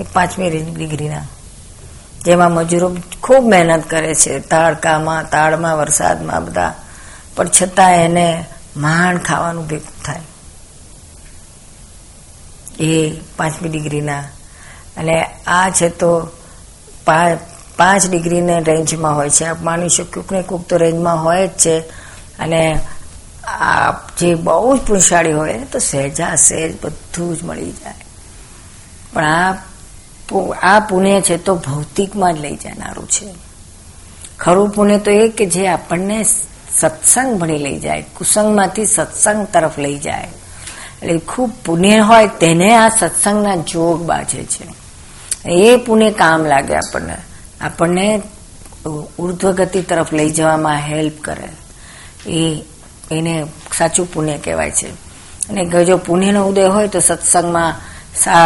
A: એ પાંચમી ડિગ્રીના. જેમાં મજૂરો ખૂબ મહેનત કરે છે. તાડકામાં તાળમાં વરસાદમાં બધા. પણ છતાં એને માંડ ખાવાનું ભેગું થાય. એ પાંચમી ડિગ્રીના. અને આ છે તો પાંચ ડિગ્રીને રેન્જમાં હોય છે. આપ માની શકો ને કોઈક તો રેન્જમાં હોય જ છે. અને આ જે બહુ જ પુંશાળી હોય તો સહેજા સહેજ બધું જ મળી જાય. પણ આ આ પુણ્ય છે તો ભૌતિકમાં જ લઈ જનારું છે. ખરું પુણ્ય તો એ કે જે આપણને સત્સંગ ભણી લઈ જાય, કુસંગમાંથી સત્સંગ તરફ લઈ જાય. એટલે ખૂબ પુણ્ય હોય તેને આ સત્સંગના જોગ બાજે છે. એ પુણ્ય કામ લાગે આપણને. આપણને ઉર્ધ્વગતિ તરફ લઈ જવામાં હેલ્પ કરે. એ એને સાચું પુણ્ય કહેવાય છે. અને જો પુણ્યનો ઉદય હોય તો સત્સંગમાં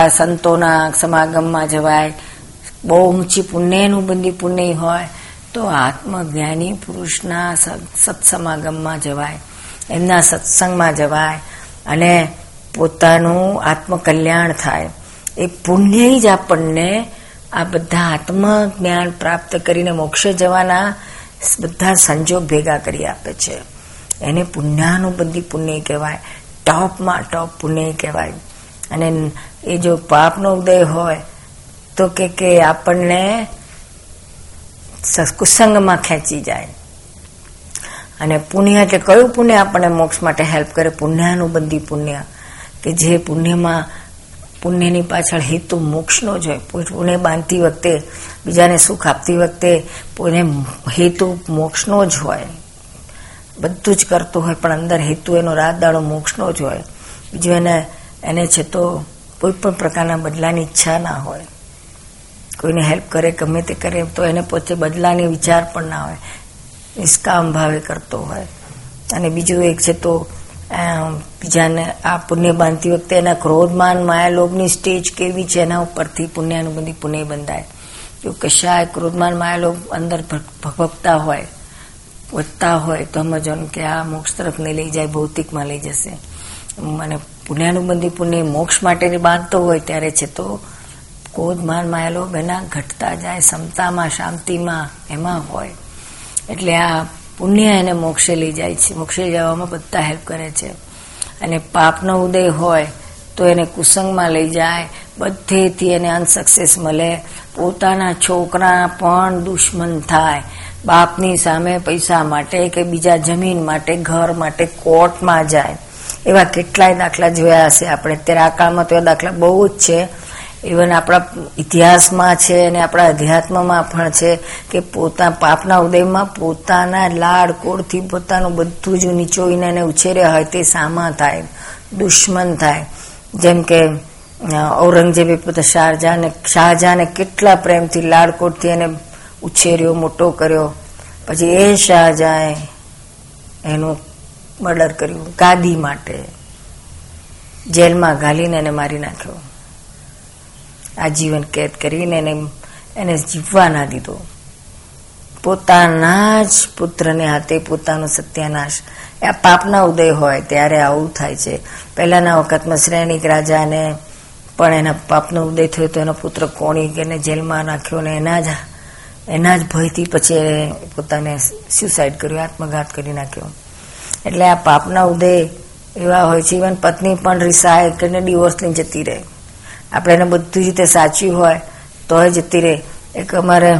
A: સંતોના સમાગમમાં જવાય. બહુ ઊંચી પુણ્યનું બંદી પુણ્ય હોય તો આત્મજ્ઞાની પુરુષના સત્સમાગમમાં જવાય. એમના સત્સંગમાં જવાય અને પોતાનું આત્મકલ્યાણ થાય. એ પુણ્ય જ આપણને આ બધા આત્મજ્ઞાન પ્રાપ્ત કરીને મોક્ષે જવાના બધા સંજોગ ભેગા કરી આપે છે. એને પુણ્યાનુબંધી પુણ્ય કહેવાય, ટોપમાં ટોપ પુણ્ય કહેવાય. અને એ જો પાપનો ઉદય હોય, તો કે કે આપણને કુસંગમાં ખેંચી જાય. અને પુણ્ય એટલે કયું પુણ્ય આપણને મોક્ષ માટે હેલ્પ કરે? પુણ્યાનુબંધી પુણ્ય. કે જે પુણ્યમાં પુણ્યની પાછળ હેતુ મોક્ષનો જ હોય. પુણ્ય બાંધતી વખતે, બીજાને સુખ આપતી વખતે પુણ્ય હેતુ મોક્ષનો જ હોય. બધું જ કરતું હોય, પણ અંદર હેતુ એનો રાત દાડો મોક્ષનો જ હોય. બીજું એને એને છે તો કોઈ પણ પ્રકારના બદલાની ઈચ્છા ના હોય. કોઈને હેલ્પ કરે, ગમે તે કરે, તો એને પોતે બદલાની વિચાર પણ ના હોય. નિષ્કામ ભાવે કરતો હોય. અને બીજું એક છે તો બીજાને આ પુણ્ય બાંધતી વખતે એના ક્રોધમાન, માયાલોભની સ્ટેજ કેવી છે, એના ઉપરથી પુણ્યનું બધી પુણ્ય બંધાય. જો કશાય ક્રોધમાન, માયાલોભ અંદર ભગવકતા હોય, વધતા હોય, તો સમજવાનું કે આ મોક્ષ તરફ નહીં લઈ જાય, ભૌતિકમાં લઈ જશે. મને પુણ્યાનુબંધી પુણ્ય મોક્ષ માટેની બાંધતો હોય ત્યારે છે તો ક્રોધમાન, માયાલોભ એના ઘટતા જાય ક્ષમતામાં શાંતિમાં એમાં હોય. એટલે આ પુણ્ય એને મોક્ષે લઈ જાય છે. મોક્ષે જવામાં બધા હેલ્પ કરે છે. અને પાપનો ઉદય હોય તો એને કુસંગમાં લઈ જાય. બધેથી એને અનસક્સેસ મળે. પોતાના છોકરા પણ દુશ્મન થાય. બાપની સામે પૈસા માટે કે બીજા જમીન માટે, ઘર માટે, કોર્ટમાં જાય. એવા કેટલાય દાખલા જોયા હશે આપણે. અત્યારે આ કાળમાં તો દાખલા બહુ જ છે. ઇવન આપણા ઇતિહાસમાં છે અને આપણા અધ્યાત્મમાં પણ છે કે પોતા પાપના ઉદયમાં પોતાના લાડ કોળથી પોતાનું બધું જ નીચોઈને એને ઉછેર્યા હોય તે સામા થાય, દુશ્મન થાય. જેમ કે ઔરંગઝેબે પોતા શાહજહાને શાહજહાને કેટલા પ્રેમથી લાડકોટથી એને ઉછેર્યો, મોટો કર્યો. પછી એ શાહજહાએ એનું મર્ડર કર્યું ગાદી માટે. જેલમાં ઘાલીને એને મારી નાખ્યો. આજીવન કેદ કરીને એને એને જીવવા ના દીધો. પોતાના જ પુત્રને હાથે પોતાનો સત્યાનાશ. આ પાપના ઉદય હોય ત્યારે આવું થાય છે. પહેલાના વખતમાં શ્રેણિક રાજાને પણ એના પાપનો ઉદય થયો તો એનો પુત્ર કોણી એને જેલમાં નાખ્યો ને એના જ એના જ ભયથી પછી પોતાને સ્યુસાઇડ કર્યું, આત્મઘાત કરી નાખ્યો. એટલે આ પાપના ઉદય એવા હોય છે. ઇવન પત્ની પણ રિસાય કરીને ડિવોર્સ લઈને જતી રહે. આપણે એને બધી રીતે સાચી હોય તો જતી રહે. એક અમારે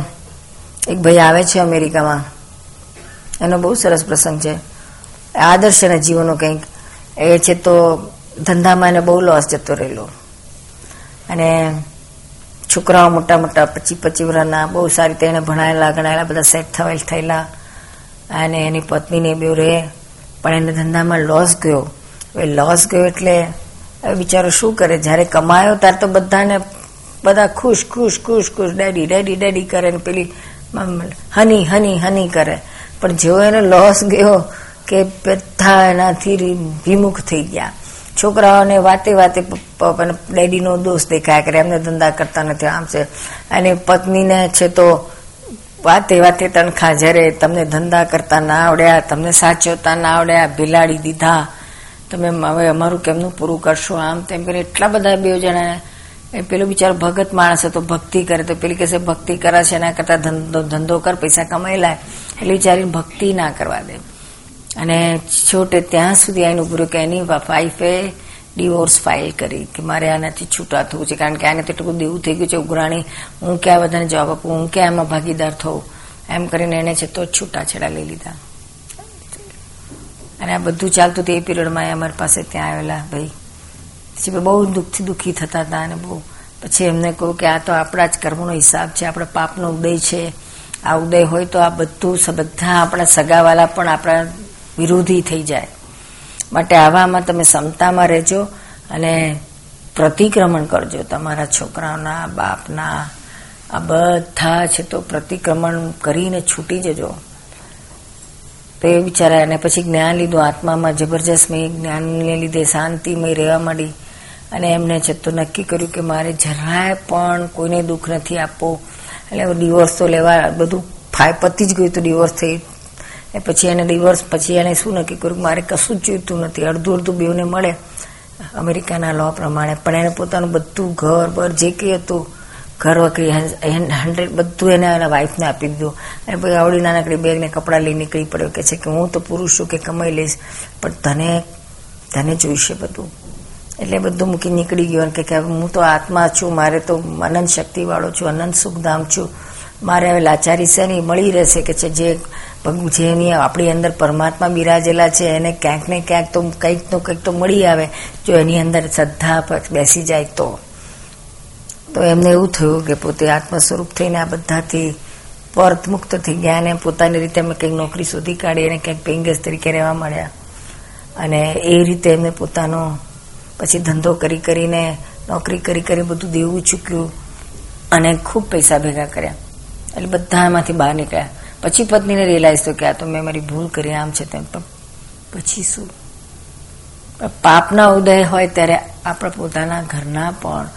A: એક ભાઈ આવે છે અમેરિકામાં. એનો બહુ સરસ પ્રસંગ છે. આદર્શ એના જીવનનો કંઈક. એ છે તો ધંધામાં એને બહુ લોસ જતો રહેલો. અને છોકરાઓ મોટા મોટા, પચી પચી વર્ષના, બહુ સારી રીતે એને ભણાયેલા, ગણાયેલા, બધા સેટ થયેલ થયેલા. અને એની પત્નીને બે રહે. પણ એને ધંધામાં લોસ ગયો. એ લોસ ગયો એટલે બિચારો શું કરે? જ્યારે કમાયો ત્યારે તો બધાને બધા ખુશ ખુશ ખુશ ખુશ. ડેડી ડેડી ડેડી કરે ને પેલી હની હની હની કરે. પણ જેવો એને લોસ ગયો કે બધા એનાથી વિમુખ થઈ ગયા. છોકરાઓને વાતે વાતે ડેડીનો દોષ દેખાય કરે. એમને ધંધા કરતા નથી આમ છે અને પત્નીને છે તો વાતે વાતે તનખા જ્યારે તમને ધંધા કરતા ના આવડ્યા. તમને સાચવતા ના આવડ્યા. ભિલાડી દીધા. તમે હવે અમારું કેમનું પૂરું કરશો આમ તેમ કરીને એટલા બધા બે જણા એ પેલો બિચારો ભગત માણસ હતો, ભક્તિ કરે તો પેલી કહેશે, ભક્તિ કરાશે એના કરતા ધંધો ધંધો કર, પૈસા કમાઈ લાય એટલે વિચારીને ભક્તિ ના કરવા દે. અને છોટે ત્યાં સુધી આનું પૂરું કે એની વાઈફે ડિવોર્સ ફાઇલ કરી કે મારે આનાથી છૂટા થવું છે કારણ કે આને તો એટલું દેવું થઈ ગયું છે, ઉઘરાણી, હું ક્યાં બધાને જવાબ આપું? હું ક્યાં એમાં ભાગીદાર થવું એમ કરીને એને છે તો છૂટાછેડા લઈ લીધા. અને આ બધું ચાલતું એ પીરિયડમાં અમારી પાસે ત્યાં આવેલા ભાઈ. પછી બહુ દુઃખથી દુઃખી થતા હતા અને બહુ પછી એમને કહું કે આ તો આપણા જ કર્મનો હિસાબ છે, આપણા પાપનો ઉદય છે. આ ઉદય હોય તો આ બધું બધા આપણા સગાવાલા પણ આપણા વિરોધી થઈ જાય. માટે આવામાં તમે ક્ષમતામાં રહેજો અને પ્રતિક્રમણ કરજો તમારા છોકરાઓના બાપના. આ બધા છે તો પ્રતિક્રમણ કરીને છૂટી જજો. તો એ વિચારાય અને પછી જ્ઞાન લીધું, આત્મામાં જબરજસ્ત મેં જ્ઞાનને લીધે શાંતિમય રહેવા માંડી અને એમને છતું નક્કી કર્યું કે મારે જરાય પણ કોઈને દુઃખ નથી આપવો. એટલે ડિવોર્સ તો લેવા બધું ફાય પતી જ ગયું તો ડિવોર્સ થઈ. એ પછી એને ડિવોર્સ પછી એને શું નક્કી કર્યું મારે કશું જ જોઈતું નથી. અડધું અડધું બેઉને મળે. અમેરિકાના લો પ્રમાણે. પણ એને પોતાનું બધું ઘર બર જે કંઈ હતું ઘર વકરી હંડ્રેડ બધું એને એના વાઈફને આપી દીધું. અને પછી આવડી નાનકડી બેગને કપડાં લઈ નીકળી પડ્યો, કે છે કે હું તો પુરુષ છું કે કમાઈ લઈશ, પણ તને તને જોઈશે બધું. એટલે બધું મૂકી નીકળી ગયો અને કે હું તો આત્મા છું, મારે તો અનંત શક્તિવાળો છું, અનંત સુખધામ છું. મારે હવે લાચારી છે નહીં મળી રહેશે કે છે જે જેની આપણી અંદર પરમાત્મા બિરાજેલા છે, એને ક્યાંક ને ક્યાંક તો કંઈક તો કંઈક તો મળી આવે. જો એની અંદર શ્રદ્ધા બેસી જાય તો. તો એમને એવું થયું કે પોતે આત્મ સ્વરૂપ થઈને આ બધાથી પરત મુક્ત થઈ ગયા અને પોતાની રીતે અમે કંઈક નોકરી શોધી કાઢી અને કંઈક પેઇંગેસ તરીકે રહેવા મળ્યા. અને એ રીતે એમને પોતાનો પછી ધંધો કરી કરીને, નોકરી કરી કરી બધું દેવું ચૂક્યું અને ખૂબ પૈસા ભેગા કર્યા. એટલે બધા એમાંથી બહાર નીકળ્યા. પછી પત્નીને રિયલાઇઝ થયું કે આ તો મેં મારી ભૂલ કરી, આમ છે તેમ. પછી શું? પાપના ઉદય હોય ત્યારે આપણા પોતાના ઘરના પણ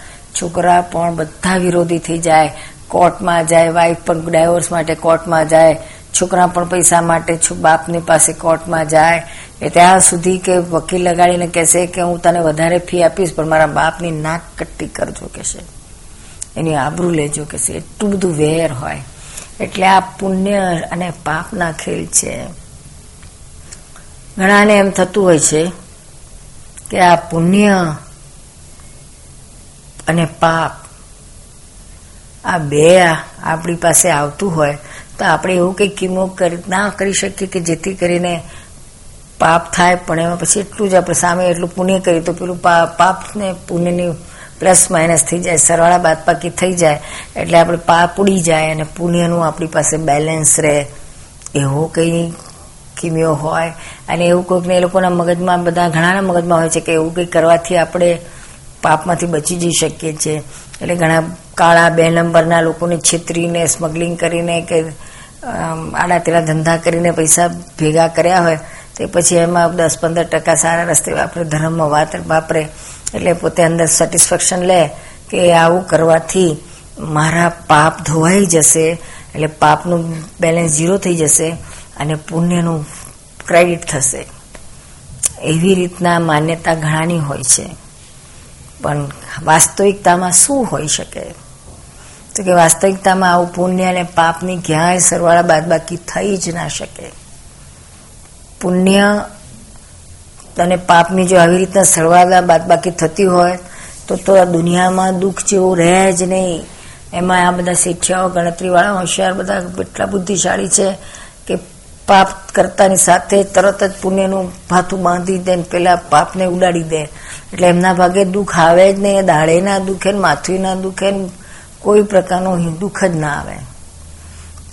A: છોકરા પણ બધા વિરોધી થઈ જાય. કોર્ટમાં જાય વાઈફ પણ ડાયવોર્સ માટે કોર્ટમાં જાય. છોકરા પણ પૈસા માટે બાપની પાસે કોર્ટમાં જાય. એ ત્યાં સુધી કે વકીલ લગાડીને કહેશે કે હું તને વધારે ફી આપીશ, પણ મારા બાપની નાક કટ્ટી કરજો, કહેશે. એની આબરૂ લેજો, કહેશે. એટલું બધું વેર હોય. એટલે આ પુણ્ય અને પાપના ખેલ છે. ઘણાને એમ થતું હોય છે કે આ પુણ્ય અને પાપ. આ બે આપણી પાસે આવતું હોય, તો આપણે એવું કંઈ કિમો ના કરી શકીએ કે જેથી કરીને પાપ થાય, પણ એમાં પછી એટલું જ આપણે સામે એટલું પુણ્ય કરીએ, તો પેલું પાપ ને પુણ્યની પ્લસ માઇનસ થઈ જાય, સરવાળા બાદબાકી થઈ જાય, એટલે આપણે પાપ ઉડી જાય અને પુણ્યનું આપણી પાસે બેલેન્સ રહે. એવો કંઈ કિમ્યો હોય, અને એવું કોઈકને એ લોકોના મગજમાં, બધા ઘણાના મગજમાં હોય છે કે એવું કંઈ કરવાથી આપણે પાપમાંથી બચી જઈ શકીએ છીએ. એટલે ઘણા કાળા બે નંબરના લોકોને છેતરીને સ્મગલિંગ કરીને કે આડા તેડા ધંધા કરીને પૈસા ભેગા કર્યા હોય, તે પછી એમાં દસ પંદર ટકા સારા રસ્તે વાપરે, ધર્મમાં વાત વાપરે. એટલે પોતે અંદર સેટિસ્ફેક્શન લે કે આવું કરવાથી મારા પાપ ધોવાઈ જશે, એટલે પાપનું બેલેન્સ ઝીરો થઈ જશે અને પુણ્યનું ક્રેડિટ થશે. એવી રીતના માન્યતા ઘણાની હોય છે. પણ વાસ્તવિકતામાં શું હોઈ શકે? તો કે વાસ્તવિકતામાં આવું પુણ્ય અને પાપની ક્યાંય સરવાળા બાદબાકી થઈ જ ના શકે. પુણ્ય અને પાપની જો આવી રીતના સરવાળા બાદબાકી થતી હોય, તો તો આ દુનિયામાં દુઃખ જેવું રહે જ નહીં. એમાં આ બધા શિક્ષાઓ, ગણતરીવાળા હોશિયાર બધા એટલા બુદ્ધિશાળી છે કે પાપ કરતાની સાથે તરત જ પુણ્યનું ભાથું બાંધી દે ને પેલા પાપને ઉડાડી દે. એટલે એમના ભાગે દુઃખ આવે જ નહીં દાડે ના દુખે માથું ના દુખે કોઈ પ્રકારનું દુઃખ જ ના આવે.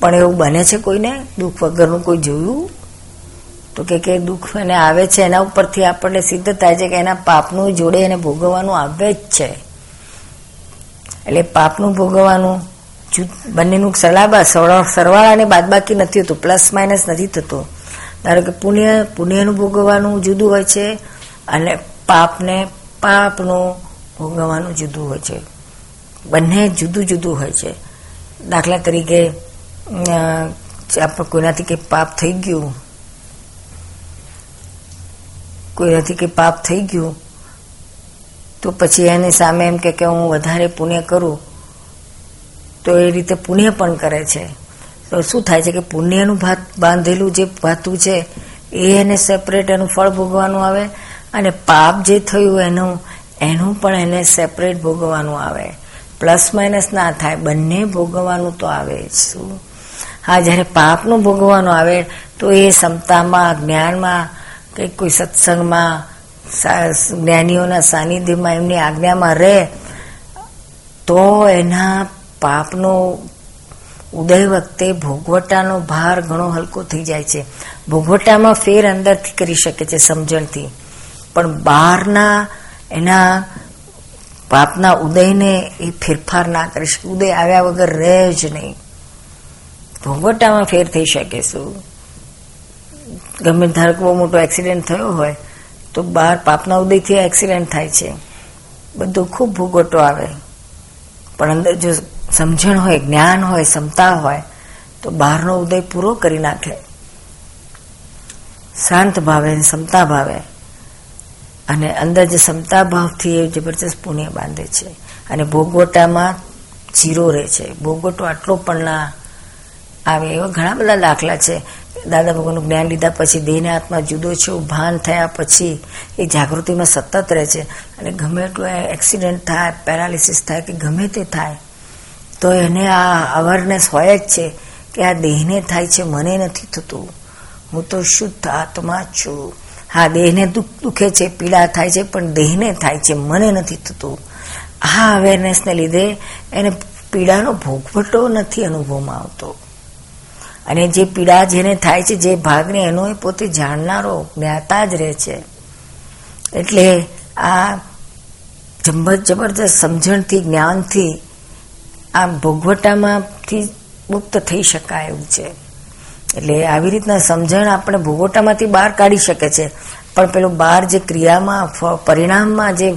A: પણ એવું બને છે કોઈને? દુઃખ વગરનું કોઈ જોયું? તો કે કે દુઃખ એને આવે છે, એના ઉપરથી આપણને સિદ્ધ થાય છે કે એના પાપનું જોડે એને ભોગવવાનું આવે જ છે. એટલે પાપનું ભોગવવાનું બંનેનું સલાબા સરવાળાને બાદબાકી નથી હોતું પ્લસ માઇનસ નથી થતું. ધારો કે પુણ્ય, પુણ્યનું ભોગવવાનું જુદું હોય છે અને પાપને પાપનું ભોગવવાનું જુદું હોય છે. બંને જુદું જુદું હોય છે. દાખલા તરીકે કોઈનાથી કંઈ પાપ થઈ ગયું, કોઈનાથી કંઈ પાપ થઈ ગયું, તો પછી એની સામે એમ કે હું વધારે પુણ્ય કરું તો એ રીતે પુણ્ય પણ કરે છે. તો શું થાય છે કે પુણ્યનું ભાત બાંધેલું જે ભાતું છે, એ એને સેપરેટ એનું ફળ ભોગવાનું આવે અને પાપ જે થયું એનું એનું પણ એને સેપરેટ ભોગવવાનું આવે. પ્લસ માઇનસ ના થાય, બંને ભોગવવાનું તો આવે શું? હા, જ્યારે પાપનું ભોગવવાનું આવે, તો એ ક્ષમતામાં જ્ઞાનમાં, કે કોઈ સત્સંગમાં જ્ઞાનીઓના સાનિધ્યમાં એમની આજ્ઞામાં રહે, તો એના પાપનો ઉદય વખતે ભોગવટાનો ભાર ઘણો હલકો થઈ જાય છે. ભોગવટામાં ફેર અંદરથી કરી શકે છે સમજણથી. પણ બહારના એના પાપના ઉદયને એ ફેરફાર ના કરી શકે. ઉદય આવ્યા વગર રહે જ નહીં. ભોગવટામાં ફેર થઈ શકે શું? ગમે ધારો બહુ મોટો એક્સિડન્ટ થયો હોય, તો બહાર પાપના ઉદયથી એક્સિડન્ટ થાય છે. બધું ખૂબ ભોગવટો આવે. પણ અંદર જો સમજણ હોય, જ્ઞાન હોય, ક્ષમતા હોય, તો બહારનો ઉદય પૂરો કરી નાખે. શાંત ભાવે, ક્ષમતા ભાવે. અને અંદર જે ક્ષમતા ભાવથી એ જબરજસ્ત પુણ્ય બાંધે છે. અને ભોગવટામાં જીરો રહે છે. ભોગવટો આટલો પણ ના આવે એવા ઘણા બધા દાખલા છે. દાદા ભગવાનનું જ્ઞાન લીધા પછી, દેહને આત્મા જુદો છે ભાન થયા પછી, એ જાગૃતિમાં સતત રહે છે. અને ગમે એટલું એક્સિડન્ટ થાય પેરાલિસિસ થાય, કે ગમે તે થાય તો એને આ અવેરનેસ હોય જ છે કે આ દેહને થાય છે, મને નથી થતું. હું તો શુદ્ધ આત્મા છું. હા, દેહને દુઃખ દુખે છે, પીડા થાય છે, પણ દેહને થાય છે, મને નથી થતું. આ અવેરનેસને લીધે એને પીડાનો ભોગવટો નથી અનુભવમાં આવતો. અને જે પીડા જેને થાય છે, જે ભાગને એનો એ પોતે જાણનારો, જ્ઞાતા જ રહે છે. એટલે આ જબરજસ્ત સમજણથી, જ્ઞાનથી આ ભોગવટામાંથી મુક્ત થઈ શકાય એવું છે. એટલે આવી રીતના સમજણ આપણે ભોગવટામાંથી બહાર કાઢી શકે છે. પણ પેલું બહાર જે ક્રિયામાં પરિણામમાં જે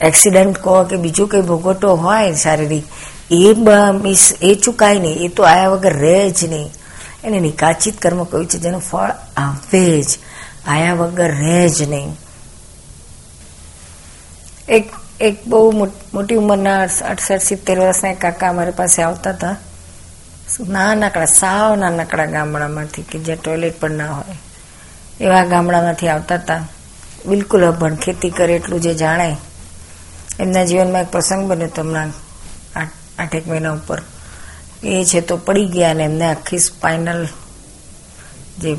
A: એક્સિડન્ટ કહો કે બીજું કંઈ ભોગવટો હોય શારીરિક, એ મિસ, એ ચૂકાય નહીં, એ તો આયા વગર રહે જ નહીં. એને નિકાચિત કર્મ કહ્યું છે, જેનું ફળ આવે જ, આયા વગર રહે જ નહીં. એક એક બહુ મોટી ઉંમરના અડસઠ, સિત્તેર વર્ષના કાકા અમારી પાસે આવતા હતા. નાનકડા, સાવ નાનકડા ગામડામાંથી કે જ્યાં ટોયલેટ પણ ના હોય. એવા ગામડામાંથી આવતા હતા. બિલકુલ અભણ, ખેતી કરે એટલું જે જાણે. એમના જીવનમાં એક પ્રસંગ બન્યો તો હમણાં આઠેક મહિના ઉપર. એ છે તો પડી ગયા ને એમને આખી સ્પાઇનલ જે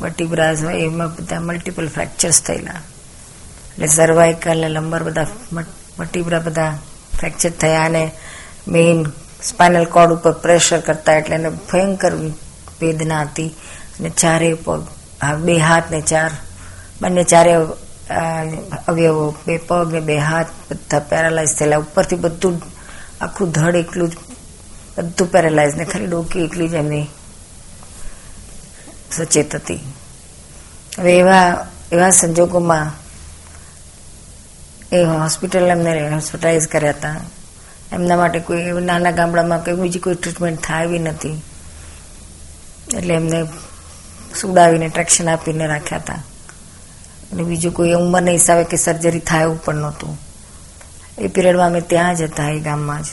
A: વર્ટિબ્રાઝ હોય એમાં બધા મલ્ટિપલ ફ્રેક્ચર્સ થયેલા. એટલે સર્વાઇકલ ને લંબર બધા વર્ટિબ્રા બધા ફ્રેક્ચર થયા અને મેઇન સ્પાઇનલ કોર્ડ ઉપર પ્રેશર કરતા એટલે એને ભયંકર વેદના હતી. અને ચારે પગ બે હાથ ને ચાર, બંને ચારે અવયવો, બે પગ ને બે હાથ બધા પેરાલાઇઝ થયેલા. ઉપરથી બધું આખું ધડ એટલું જ, બધું પેરેલાઇઝ ને ખાલી ડોકી એટલી જ એમની સચેત હતી. હવે એવા એવા સંજોગોમાં એ હોસ્પિટલ એમને હોસ્પિટલાઇઝ કર્યા હતા. એમના માટે કોઈ નાના ગામડામાં કોઈ બીજી કોઈ ટ્રીટમેન્ટ થાય એવી નથી. એટલે એમને સુડાવીને ટ્રેક્શન આપીને રાખ્યા હતા. અને બીજું કોઈ ઉંમરના હિસાબે કે સર્જરી થાય એવું પણ નહોતું. એ પીરિયડમાં અમે ત્યાં જ હતા એ ગામમાં જ.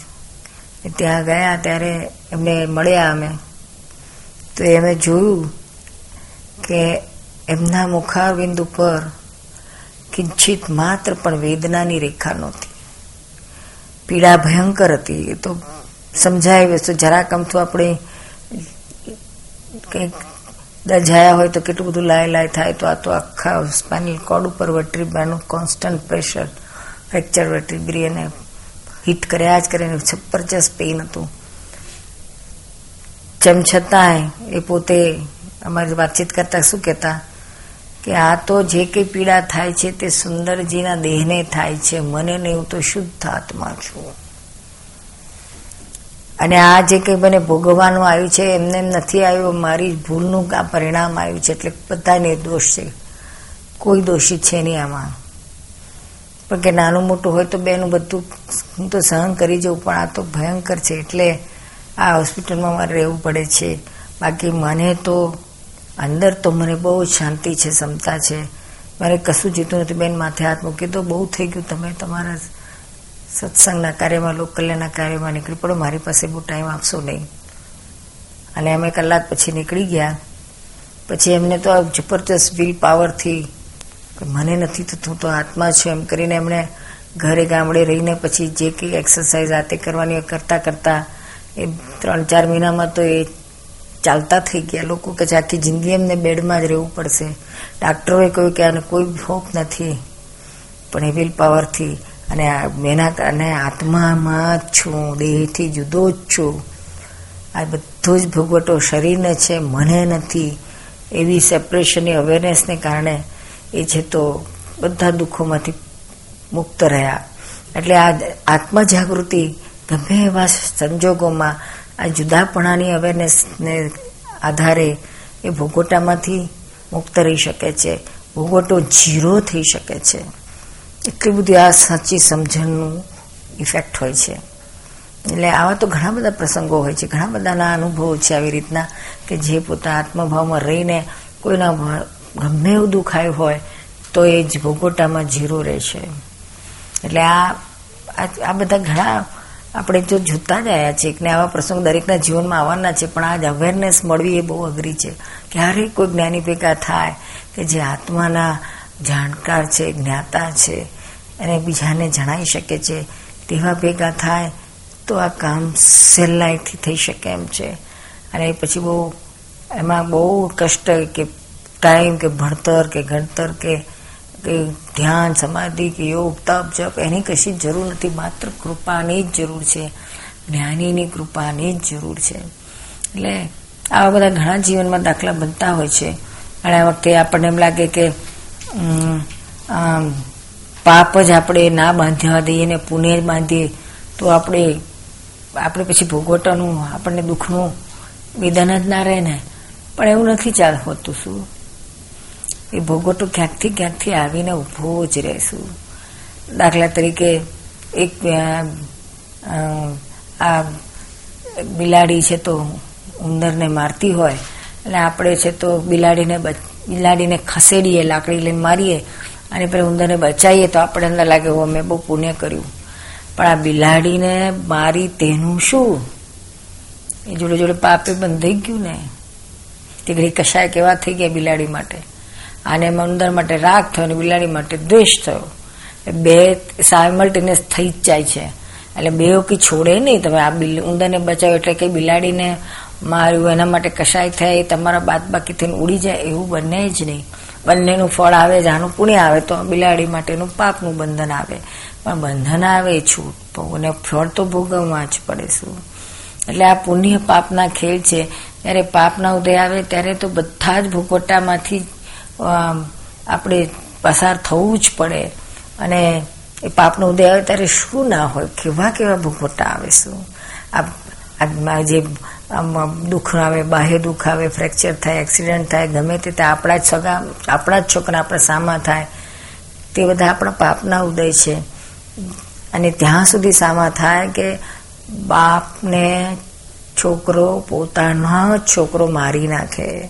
A: ત્યાં ગયા ત્યારે એમને મળ્યા અમે. તો એમે જોયું કે એમના મુખારબિંદ ઉપર કિંચિત માત્ર પણ વેદનાની રેખા નહોતી. પીડા ભયંકર હતી. એ તો સમજાય વસ્તુ. જરાક અમથું આપણે કંઈક દજાયા હોય તો કેટલું બધું લાય લાય થાય તો આ તો આખા સ્પાઇનલ કોડ ઉપર વટ્રીબાનું કોન્સ્ટન્ટ પ્રેશર, ફ્રેક્ચર વર્ટિબ્રી એને હિટ કર્યા જ કરીને જબરજસ્ત પેઇન હતું. જેમ છતાંય એ પોતે અમારી વાતચીત કરતા શું કહેતા? કે આ તો જે કંઈ પીડા થાય છે તે સુંદરજીના દેહને થાય છે. મને નહીં હું તો શુદ્ધ આત્મા છું. અને આ જે કંઈ મને ભોગવવાનું આવ્યું છે, એમને એમ નથી આવ્યું. મારી ભૂલનું આ પરિણામ આવ્યું છે. એટલે બધા નિર્દોષ છે. કોઈ દોષી છે નહીં આમાં. પણ કે નાનું મોટું હોય તો બેનું બધું હું તો સહન કરી જઉં, પણ આ તો ભયંકર છે. એટલે આ હોસ્પિટલમાં મારે રહેવું પડે છે. બાકી મને તો અંદર તો મને બહુ શાંતિ છે, ક્ષમતા છે. મારે કશું જીતું નથી. બેન માથે હાથ મૂકી તો બહુ થઈ ગયું. તમે તમારા સત્સંગના કાર્યમાં, લોક કલ્યાણના કાર્યમાં નીકળી પડો. મારી પાસે બહુ ટાઈમ આપશો નહીં. અને અમે કલાક પછી નીકળી ગયા. પછી એમને તો જબરજસ્ત વિલ પાવરથી મને નથી થતું તો આત્મા છું એમ કરીને એમણે ઘરે ગામડે રહીને પછી જે કંઈ એક્સરસાઇઝ આતે કરવાની કરતાં કરતાં એ ત્રણ ચાર મહિનામાં તો એ ચાલતા થઈ ગયા. લોકો કે આખી જિંદગી એમને બેડમાં જ રહેવું પડશે. ડાક્ટરોએ કહ્યું કે, આને કોઈ હોપ નથી, પણ એ વિલ પાવરથી અને એના અને આત્મામાં જ છું, દેહથી જુદો જ છું. આ બધો જ ભોગવટો શરીરને છે, મને નથી. એવી સેપરેશનની અવેરનેસને કારણે એ છે તો બધા દુઃખોમાંથી મુક્ત રહ્યા. એટલે આ આત્મજાગૃતિ ગમે એવા સંજોગોમાં આ જુદાપણાની અવેરનેસને આધારે એ ભોગોટામાંથી મુક્ત રહી શકે છે. ભોગવટો જીરો થઈ શકે છે. એટલી બધી આ સાચી સમજણનું ઇફેક્ટ હોય છે. એટલે આવા તો ઘણા બધા પ્રસંગો હોય છે. ઘણા બધાના અનુભવો છે આવી રીતના કે જે પોતા આત્મભાવમાં રહીને કોઈના ગમે એવું દુખાયું હોય તો એ જ ભોગોટામાં જીરો રહેશે. એટલે આ આ બધા ઘણા આપણે જો જોતા જ આવ્યા છીએ કે આવા પ્રસંગ દરેકના જીવનમાં આવવાના છે, પણ આજ અવેરનેસ મળવી એ બહુ અઘરી છે. ક્યારેય કોઈ જ્ઞાની ભેગા થાય કે જે આત્માના જાણકાર છે, જ્ઞાતા છે, અને બીજાને જણાવી શકે છે, તેવા ભેગા થાય તો આ કામ સહેલાઈથી થઈ શકે એમ છે. અને પછી બહુ, એમાં બહુ કષ્ટ કે ટાઈમ કે ભણતર કે ગણતર કે કે ધ્યાન, સમાધિ કે યોગ, તપ, જપ, એની કશી જરૂર નથી. માત્ર કૃપાની જ જરૂર છે. જ્ઞાનીની કૃપાની જ જરૂર છે. એટલે આવા બધા ઘણા જીવનમાં દાખલા બનતા હોય છે. અને આ વખતે આપણને એમ લાગે કે પાપ જ આપણે ના બાંધવા દઈએ ને પુણે જ બાંધીએ, તો આપણે આપણે પછી ભોગવટાનું, આપણને દુઃખનું વિધાન જ ના રહે ને. પણ એવું નથી ચાલ હોતું શું? એ ભોગવટો ક્યાંકથી ક્યાંકથી આવીને ઊભો જ રહેશું. દાખલા તરીકે એક આ બિલાડી છે તો ઉંદરને મારતી હોય એટલે આપણે છે તો બિલાડીને બિલાડીને ખસેડીએ, લાકડી લઈને મારીએ, અને પેલા ઉંદરને બચાવીએ, તો આપણે અંદર લાગે હો મેં બહુ પુણ્ય કર્યું. પણ આ બિલાડીને મારી તેનું શું? એ જોડે જોડે પાપે બંધાઈ ગયું ને. તે ઘડી કશાય કેવા થઈ ગયા બિલાડી માટે? આને ઉંદર માટે રાગ થયો અને બિલાડી માટે દ્વેષ થયો. બે સાયમલ્ટેનિયસ થઈ જ જાય છે. એટલે બે કી છોડે નહીં. તમે આ ઉંદરને બચાવ્યો એટલે કે બિલાડીને માર્યું, એના માટે કશાય થાય, એ તમારા બાદ બાકી થઈને ઉડી જાય, એવું બને જ નહીં. બંનેનું ફળ આવે જ આનું પુણ્ય આવે, તો બિલાડી માટેનું પાપનું બંધન આવે. પણ બંધન આવે છૂટ. અને ફળ તો ભોગવવા જ પડે શું? એટલે આ પુણ્ય પાપના ખેલ છે. ત્યારે પાપના ઉદય આવે, ત્યારે તો બધા જ ભૂગોટામાંથી આપણે પસાર થવું જ પડે. અને એ પાપનો ઉદય આવે ત્યારે શું ના હોય? કેવા કેવા ભૂખોટા આવે શું? આ જે દુઃખ આવે, બાહ્ય દુઃખ આવે, ફ્રેક્ચર થાય, એક્સિડન્ટ થાય, ગમે તે આપણા જ સગા, આપણા જ છોકરા આપણા સામા થાય, તે બધા આપણા પાપના ઉદય છે. અને ત્યાં સુધી સામા થાય કે બાપને છોકરો પોતાનો છોકરો મારી નાખે.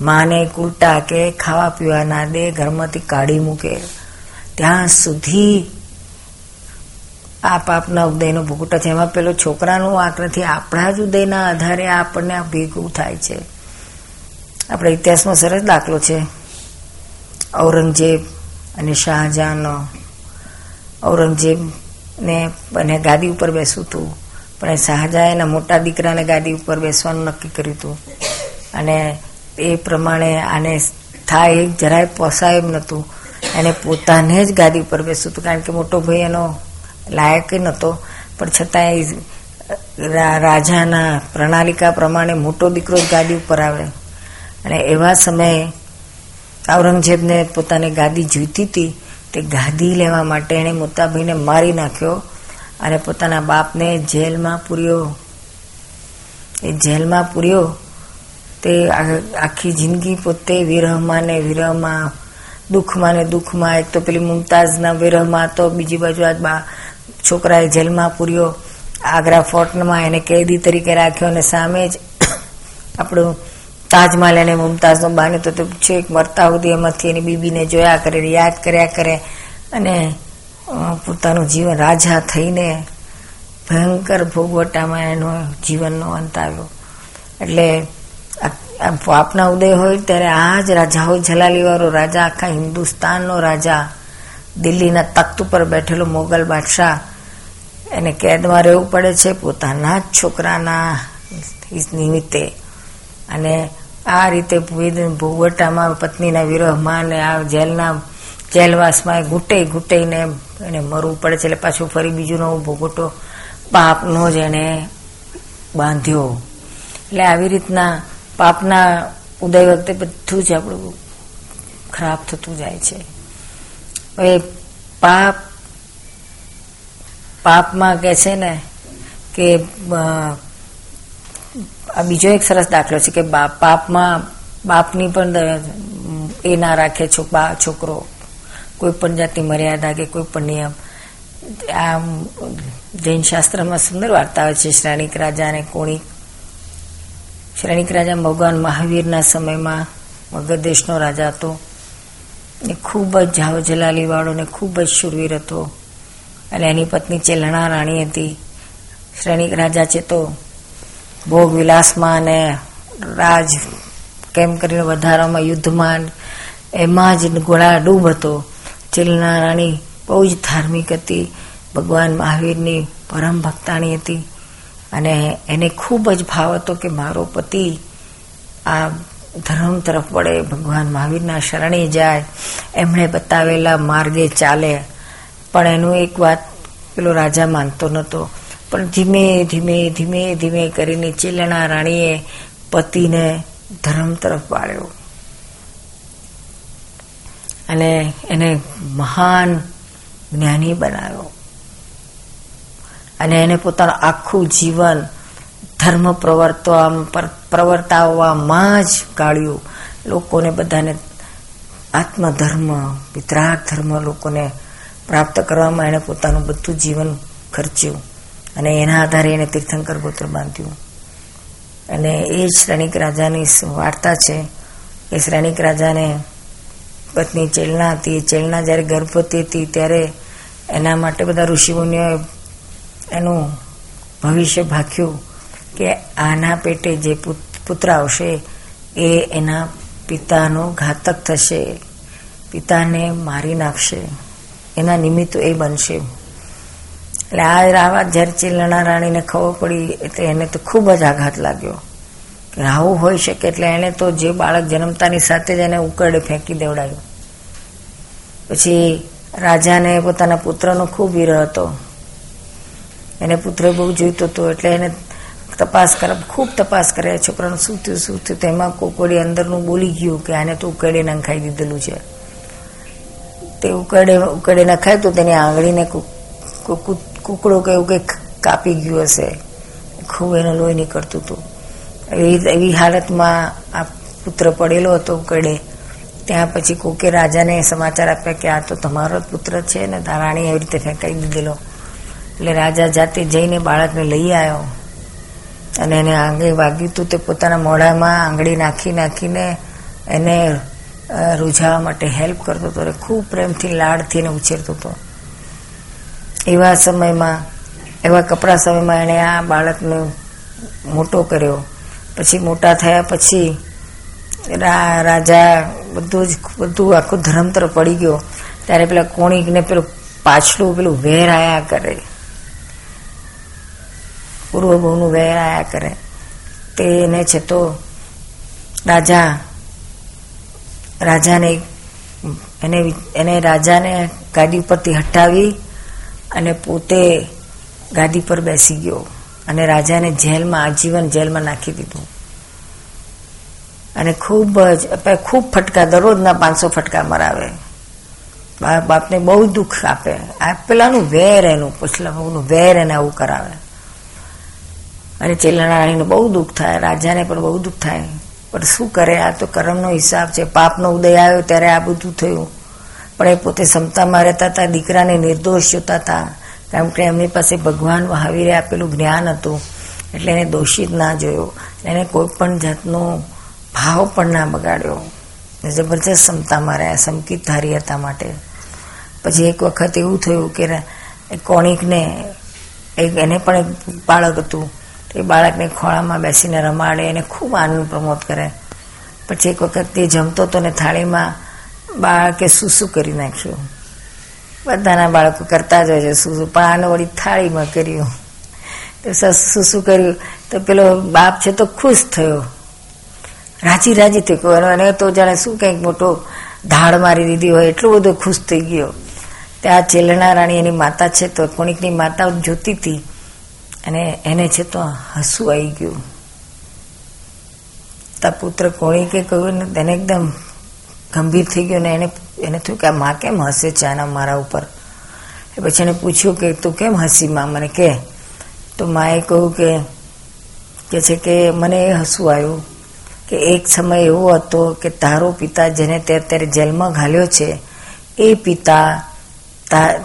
A: માને કુલટા કે ખાવા પીવા ના દે ઘરમાંથી કાઢી મૂકે. ત્યાં સુધી આ પાપના ઉદયનો ભૂગુટા છે. એમાં પેલો છોકરાનું વાંક નથી. આપણા જ ઉદયના આધારે આપણને આ ભેગું થાય છે. આપણે ઇતિહાસમાં સરસ દાખલો છે. ઔરંગઝેબ અને શાહજહાંનો. ઔરંગઝેબને અને ગાદી ઉપર બેસવું હતું. પણ શાહજહાં એના મોટા દીકરાને ગાદી ઉપર બેસવાનું નક્કી કર્યું હતું. અને એ પ્રમાણે આને થાય, જરાય પોસાય એમ નહોતું. એને પોતાને જ ગાદી ઉપર બેસવું હતું, કારણ કે મોટો ભાઈ એનો લાયક નહોતો. પણ છતાંય રાજાના પ્રણાલિકા પ્રમાણે મોટો દીકરો જ ગાદી ઉપર આવે. અને એવા સમયે ઔરંગઝેબને પોતાની ગાદી જોઈતી હતી, તે ગાદી લેવા માટે એણે મોટાભાઈને મારી નાખ્યો અને પોતાના બાપને જેલમાં પૂર્યો. એ જેલમાં પૂર્યો તે આખી જિંદગી પોતે વિરહમાં ને વિરહમાં દુઃખમાં ને દુઃખમાં. એક તો પેલી મુમતાઝના વિરહમાં તો બીજી બાજુ આજ બા છોકરાએ જેલમાં પૂર્યો, આગ્રા ફોર્ટમાં એને કેદી તરીકે રાખ્યો અને સામે જ આપણું તાજમહાલ એને મુમતાઝનો બાને તો છેક મરતા સુધી એમાંથી એની બીબીને જોયા કરે, યાદ કર્યા કરે અને પોતાનું જીવન રાજા થઈને ભયંકર ભોગવટામાં એનો જીવનનો અંત આવ્યો. એટલે પાપના ઉદય હોય ત્યારે આ જ રાજા હોય, જલાલીવાળો રાજા, આખા હિન્દુસ્તાનનો રાજા. દિલ્હીના તખ્ત ઉપર બેઠેલો મોગલ બાદશાહ. એને કેદમાં રહેવું પડે છે, પોતાના જ છોકરાના નિમિત્તે. અને આ રીતે ભોગવટામાં પત્નીના વિરહમાં અને આ જેલના જેલવાસમાં ઘૂંટે ઘૂંટાઈને એને મરવું પડે છે, એટલે પાછું ફરી બીજું નવો ભોગવટો પાપનો જ એને બાંધ્યો. એટલે આવી રીતના પાપના ઉદય વખતે બધું જ આપણું ખરાબ થતું જાય છે. હવે પાપ, પાપમાં કે છે ને કે આ બીજો એક સરસ દાખલો છે કે પાપમાં બાપની પણ એ ના રાખે છોકરો. કોઈ પણ જાતની મર્યાદા કે કોઈ પણ નિયમ. આ જૈન શાસ્ત્રમાં સુંદર વાર્તા આવે છે, શ્રેણિક રાજા અને કોણિક શ્રેણિક રાજા ભગવાન મહાવીરના સમયમાં મગધ દેશનો રાજા હતો. એ ખૂબ જ જાવ જલાલી વાળો ને ખૂબ જ શુરવીર હતો. અને એની પત્ની ચેલણા રાણી હતી. શ્રેણિક રાજા છે તો ભોગ વિલાસમાં અને રાજ કેમ કરીને વધારામાં યુદ્ધમાં એમાં જ ગોળા ડૂબ હતો. ચેલના રાણી બહુ જ ધાર્મિક હતી. ભગવાન મહાવીરની પરમ ભક્તાણી હતી. અને એને ખૂબ જ ભાવ હતો કે મારો પતિ આ ધર્મ તરફ વળે, ભગવાન મહાવીરના શરણે જાય, એમણે બતાવેલા માર્ગે ચાલે. પણ એનું એક વાત પેલો રાજા માનતો નહોતો પણ ધીમે ધીમે ધીમે ધીમે કરીને ચેલણા રાણીએ પતિને ધર્મ તરફ વાળ્યો. અને એને મહાન જ્ઞાની બનાવ્યો. અને એને પોતાનું આખું જીવન ધર્મ પ્રવર્તવા પ્રવર્તાવવામાં જ કાળ્યું લોકોને બધાને આત્મધર્મ, વિતરાગ ધર્મ લોકોને પ્રાપ્ત કરવામાં એણે પોતાનું બધું જીવન ખર્ચ્યું. અને એના આધારે એને તીર્થંકર ગોત્ર બાંધ્યું. અને એ શ્રેણિક રાજાની વાર્તા છે. એ શ્રેણિક રાજાને પત્ની ચેલના હતી. ચેલના જ્યારે ગર્ભવતી હતી ત્યારે એના માટે બધા ઋષિમુનિઓએ એનું ભવિષ્ય ભાખ્યું કે આના પેટે જે પુત્ર આવશે, એ એના પિતાનો ઘાતક થશે. પિતાને મારી નાખશે. એના નિમિત્તો એ બનશે. એટલે આ રાવા જ્યારે ચીલણા રાણીને ખબર પડી, એટલે એને તો ખૂબ જ આઘાત લાગ્યો. કે આવું હોઈ શકે એટલે એને તો જે બાળક જન્મતાની સાથે જ એને ઉકરડે ફેંકી દેવડાયું. પછી રાજાને પોતાના પુત્રનો ખૂબ વિરહ હતો. એને પુત્ર બહુ જોઈતો હતો એટલે એને તપાસ કર, ખૂબ તપાસ કરે છોકરાનું શું થયું શું થયું તેમાં કોકડી અંદરનું બોલી ગયું કે આને તો ઉકેડે નંખાઈ દીધેલું છે. તે ઉકેડે ઉકેડે નખાય તો તેની આંગળીને કુકડો કે એવું કંઈક કાપી ગયું હશે. ખૂબ એનો લોહી નીકળતું હતું. એવી એવી હાલતમાં આ પુત્ર પડેલો હતો ઉકેડે ત્યાં પછી કોકે રાજાને સમાચાર આપ્યા કે આ તો તમારો જ પુત્ર છે ને રાણી એવી રીતે ફેંકાઈ દીધેલો. એટલે રાજા જાતે જઈને બાળકને લઈ આવ્યો. અને એને આંગળી વાગ્યું હતું તે પોતાના મોઢામાં આંગળી નાખી નાખીને એને રૂઝાવા માટે હેલ્પ કરતો હતો ખૂબ પ્રેમથી લાડથી એને ઉછેરતો હતો. એવા સમયમાં, એવા કપરા સમયમાં એણે આ બાળકને મોટો કર્યો. પછી મોટા થયા પછી રાજા બધું જ, બધું આખું ધર્મ તરફ પડી ગયો. ત્યારે પેલા કોણીકને પેલું પાછલું પેલું વેર આયા કરે. પૂર્વ બહુનું વેર આયા કરે. તેને છે તો રાજા, રાજાને, એને એને રાજાને ગાદી ઉપરથી હટાવી અને પોતે ગાદી પર બેસી ગયો અને રાજાને જેલમાં, આજીવન જેલમાં નાખી દીધું. અને ખૂબ જ ખૂબ ફટકા, દરરોજના પાંચસો ફટકા મરાવે. બાપ બાપને બહુ દુઃખ આપે. આ પેલાનું વેર એનું પછલા બહુનું વેર એને આવું કરાવે. અને ચેલા રાણીને બહુ દુઃખ થાય, રાજાને પણ બહુ દુઃખ થાય. પણ શું કરે આ તો કર્મનો હિસાબ છે. પાપનો ઉદય આવ્યો ત્યારે આ બધું થયું. પણ એ પોતે ક્ષમતામાં રહેતા હતા, દીકરાને નિર્દોષ જોતા હતા. કારણ કે એમની પાસે ભગવાન મહાવીરે આપેલું જ્ઞાન હતું. એટલે એને દોષિત ના જોયો. એને કોઈ પણ જાતનો ભાવ પણ ના બગાડ્યો. જબરજસ્ત ક્ષમતામાં રહ્યા સમકિત ધારી હતા માટે. પછી એક વખત એવું થયું કે કોણિકને એક એને પણ એક બાળક હતું. એ બાળકને ખોળામાં બેસીને રમાડે એને ખૂબ આનંદ પ્રમોદ કરે. પછી એક વખત તે જમતો હતો ને થાળીમાં બાળકે શું કરી નાખ્યું. બધાના બાળકો કરતા જ હોય છે શું પણ આને વળી થાળીમાં કર્યું. તો શું કર્યું. તો પેલો બાપ છે તો ખુશ થયો. રાજી રાજી થઈ ગયો અને તો જાણે શું કંઈક મોટો ધાડ મારી દીધી હોય, એટલું બધો ખુશ થઈ ગયો. ત્યાં ચેલના રાણી એની માતા છે તો કોણીકની માતા જોતી હતી અને એને છે તો હસવું આવી ગયું. તા પુત્ર કોણી કે કહ્યું ને તેને એકદમ ગંભીર થઈ ગયો ને એને એને થયું કે આ માં કેમ હસે છે આના મારા ઉપર? એ પછી એને પૂછ્યું કે તું કેમ હસી માં? મને કે, તો માએ કહ્યું કે કે છે કે મને એ હસવું આવ્યું કે એક સમય એવો હતો કે તારો પિતા જેને તે અત્યારે જેલમાં ઘાલ્યો છે, એ પિતા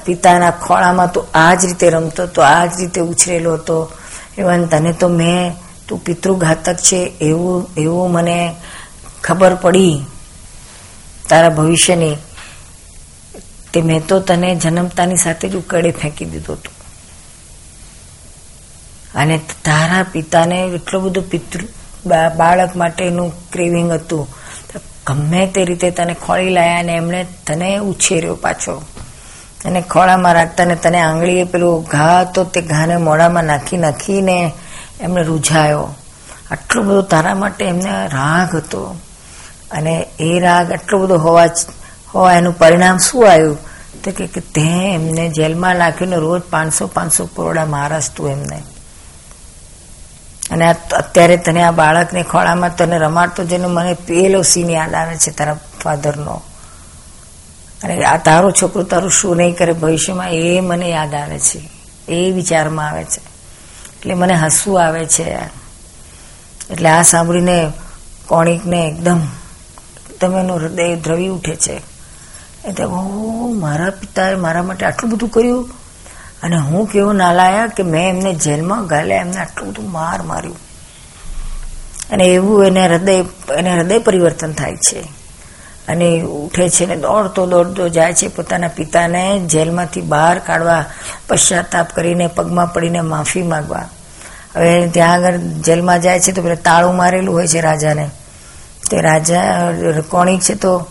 A: પિતાના ખોળામાં તું આ જ રીતે રમતો, તો આ જ રીતે ઉછરેલો હતો. એવન તને તો મેં, તું પિતૃઘાતક છે એવું એવું મને ખબર પડી તારા ભવિષ્યની. તે મેં તો તને જન્મતાની સાથે જ ઉકળે ફેંકી દીધો હતો. અને તારા પિતાને એટલું બધું પિતૃ બાળક માટેનું ક્રેવિંગ હતું. ગમે તે રીતે તને ખોળી લાયા અને એમણે તને ઉછેર્યો પાછો. અને ખોળામાં રાખતા ને તને આંગળીએ પેલું ઘા તો તે ઘાને મોઢામાં નાખી નાખીને એમને રૂઝાયો. આટલો બધો તારા માટે એમને રાગ હતો. અને એ રાગ આટલો બધો હોવા હોવા એનું પરિણામ શું આવ્યું? તો કે તે એમને જેલમાં નાખીને રોજ પાંચસો પાંચસો કરોડા મારસ તું એમને. અને અત્યારે તને આ બાળકને ખોળામાં તને રમાડતો જેનો મને પેલો સીન યાદ આવે છે તારા ફાધરનો અને આ તારો છોકરો તારું શું નહીં કરે ભવિષ્યમાં, એ મને યાદ આવે છે. એ વિચારમાં આવે છે. એટલે મને હસવું આવે છે. એટલે આ સાંભળીને કોણિકને એકદમ એકદમ એનું હૃદય દ્રવી ઉઠે છે. એટલે ઓ મારા પિતાએ મારા માટે આટલું બધું કર્યું અને હું કેવો નાલાયા કે મેં એમને જેલમાં ગાલ્યા એમને આટલું બધું માર માર્યું. અને એવું એને હૃદય એને હૃદય પરિવર્તન થાય છે. અને ઉઠે છે ને દોડતો દોડતો જાય છે. પોતાના પિતાને જેલમાંથી બહાર કાઢવા, પશ્ચાતાપ કરીને પગમાં પડીને માફી માંગવા. હવે ત્યાં આગળ જેલમાં જાય છે તો પેલા તાળું મારેલું હોય છે રાજાને. તે રાજા કોણી છે તો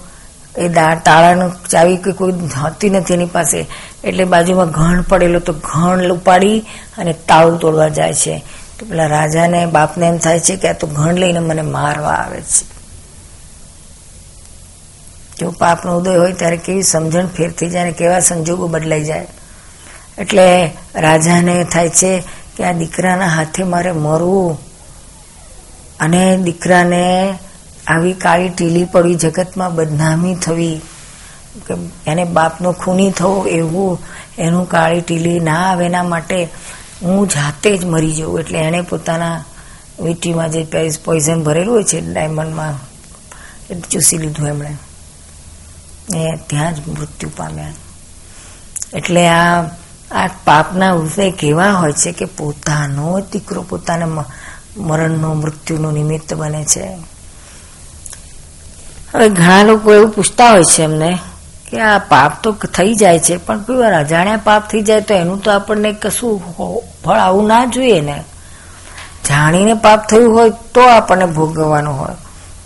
A: એ તાળાનું ચાવી કે કોઈ હતી નથી એની પાસે. એટલે બાજુમાં ઘણ પડેલો તો ઘણ ઉપાડી અને તાળું તોડવા જાય છે. તો પેલા રાજાને બાપને એમ થાય છે કે આ તો ઘણ લઈને મને મારવા આવે છે. જો પાપનો ઉદય હોય ત્યારે કેવી સમજણ ફેર થઈ જાય કેવા સંજોગો બદલાઈ જાય. એટલે રાજાને થાય છે કે આ દીકરાના હાથે મારે મરવું અને દીકરાને આવી કાળી ટીલી પડવી જગતમાં બદનામી થવી, કે એને બાપનો ખૂની થવો એવું, એનું કાળી ટીલી ના આવે એના માટે હું જાતે જ મરી જઉં. એટલે એણે પોતાના વીટીમાં જે પોઈઝન ભરેલું હોય છે ડાયમંડમાં ચૂસી લીધું એમણે. એ ત્યાં જ મૃત્યુ પામ્યા. એટલે આ આ પાપના વિષય કેવા હોય છે કે પોતાનો દીકરો પોતાના મરણનો મૃત્યુનું નિમિત્ત બને છે. હવે ઘણા લોકો એવું પૂછતા હોય છે એમને કે આ પાપ તો થઈ જાય છે, પણ કોઈ વાર અજાણ્યા પાપ થઈ જાય તો એનું તો આપણને કશું ફળ આવું ના જોઈએ ને. જાણીને પાપ થયું હોય તો આપણને ભોગવવાનું હોય.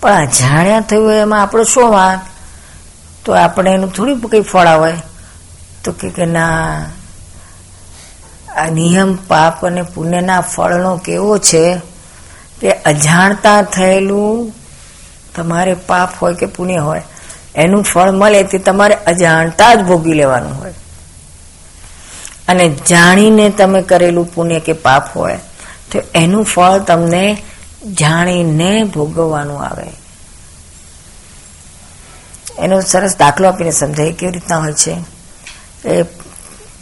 A: પણ અજાણ્યા થયું હોય એમાં આપણો શું વાત તો આપણે એનું થોડી ફળ આવે. તો કે ના, આ નિયમ પાપ અને પુણ્યના ફળનો કેવો છે કે અજાણતા થયેલું તમારે પાપ હોય કે પુણ્ય હોય, એનું ફળ મળે તે તમારે અજાણતા જ ભોગી લેવાનું હોય. અને જાણીને તમે કરેલું પુણ્ય કે પાપ હોય, તો એનું ફળ તમને જાણીને ભોગવવાનું આવે. એનો સરસ દાખલો આપીને સમજાય કેવી રીતના હોય છે. એ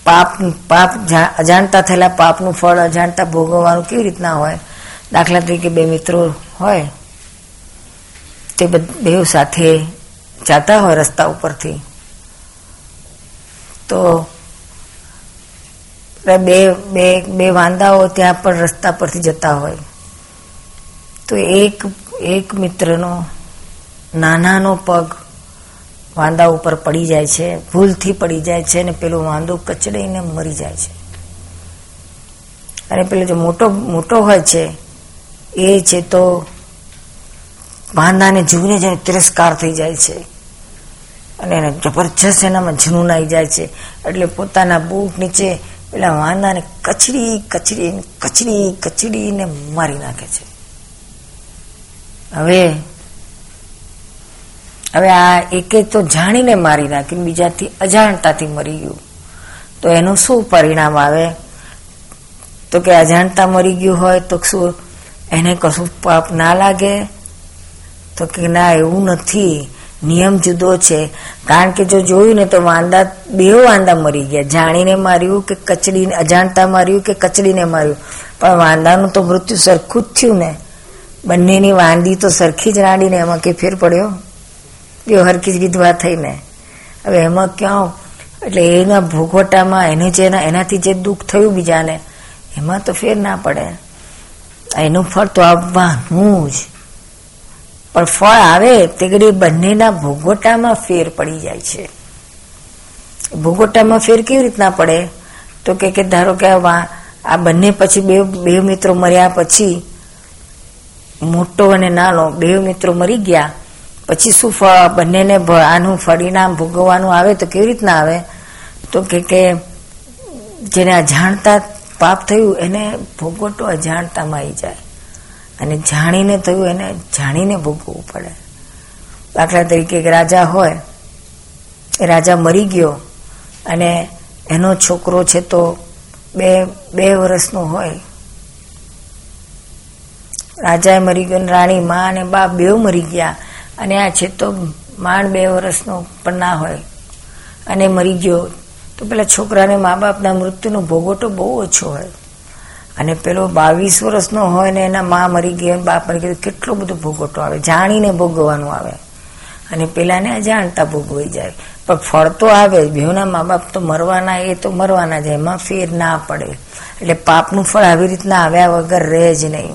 A: પાપ પાપ અજાણતા થયેલા પાપનું ફળ, અજાણતા ભોગવવાનું કેવી રીતના હોય? દાખલા તરીકે બે મિત્રો હોય, તે બે સાથે જતા હોય રસ્તા ઉપરથી. તો બે બે બે વાંદાઓ ત્યાં પણ રસ્તા પરથી જતા હોય. તો એક એક મિત્રનો નાનાનો પગ વાંદા ઉપર પડી જાય છે, ભૂલથી પડી જાય છે અને પેલો વાંદો કચડીને મરી જાય છે. અને પેલો જે મોટો મોટો હોય છે, એ છે તો વાંદાને જીવને જઈને તિરસ્કાર થઈ જાય છે. અને એને જબરજસ્ત એનામાં જૂનું આવી જાય છે. એટલે પોતાના બૂટ નીચે પેલા વાંદાને કચડી કચડી કચડી, કચડીને મારી નાખે છે. હવે હવે આ એકે તો જાણીને મારી નાખ્યું બીજાથી અજાણતાથી મરી ગયું. તો એનું શું પરિણામ આવે? તો કે અજાણતા મરી ગયું હોય તો શું એને કશું પાપ ના લાગે? તો કે ના, એવું નથી. નિયમ જુદો છે. કારણ કે જો જોયું ને તો વાંદા બે વાંદા મરી ગયા. જાણીને માર્યું કે કચડીને, અજાણતા માર્યું કે કચડીને માર્યું. પણ વાંદાનું તો મૃત્યુ સરખું જ થયું ને. બંનેની વાંદી તો સરખી જ રાડીને એમાં કે ફેર પડ્યો? જ વિધવા થઈને હવે એમાં ક્યાં? એટલે એના ભોગવટામાં એને જે એનાથી જે દુઃખ થયું બીજાને, એમાં તો ફેર ના પડે. એનું ફળ તો આવવાનું જ. પણ ફળ આવે તે બંનેના ભોગવટામાં ફેર પડી જાય છે. ભોગવટામાં ફેર કેવી રીતના પડે? તો કે ધારો કે આ બંને પછી બે બે મિત્રો મર્યા પછી, મોટો અને નાનો, બે મિત્રો મરી ગયા પછી શું બંનેને આનું પરિણામ ભોગવવાનું આવે તો કેવી રીતના આવે? તો કે કે જેને અજાણતા પાપ થયું એને ભોગવટો અજાણતામાં આવી જાય. અને જાણીને થયું એને જાણીને ભોગવવું પડે. દાખલા તરીકે રાજા હોય, એ રાજા મરી ગયો અને એનો છોકરો છે તો બે બે વર્ષનો હોય. રાજાએ મરી ગયો રાણી, માં અને બાપ બેવ મરી ગયા. અને આ છે તો માંડ બે વર્ષનો પણ ના હોય. અને મરી ગયો. તો પેલા છોકરાને મા બાપના મૃત્યુનો ભોગવટો બહુ ઓછો હોય. અને પેલો બાવીસ વર્ષનો હોય ને એના મા મરી ગયો બાપ મરી ગયો કેટલો બધો ભોગવટો આવે. જાણીને ભોગવવાનું આવે. અને પેલાને અજાણતા ભોગવાઈ જાય. પણ ફળ તો આવે. બેઉના મા બાપ તો મરવાના, એ તો મરવાના જાય એમાં ફેર ના પડે. એટલે પાપનું ફળ આવી રીતના આવ્યા વગર રહે જ નહીં.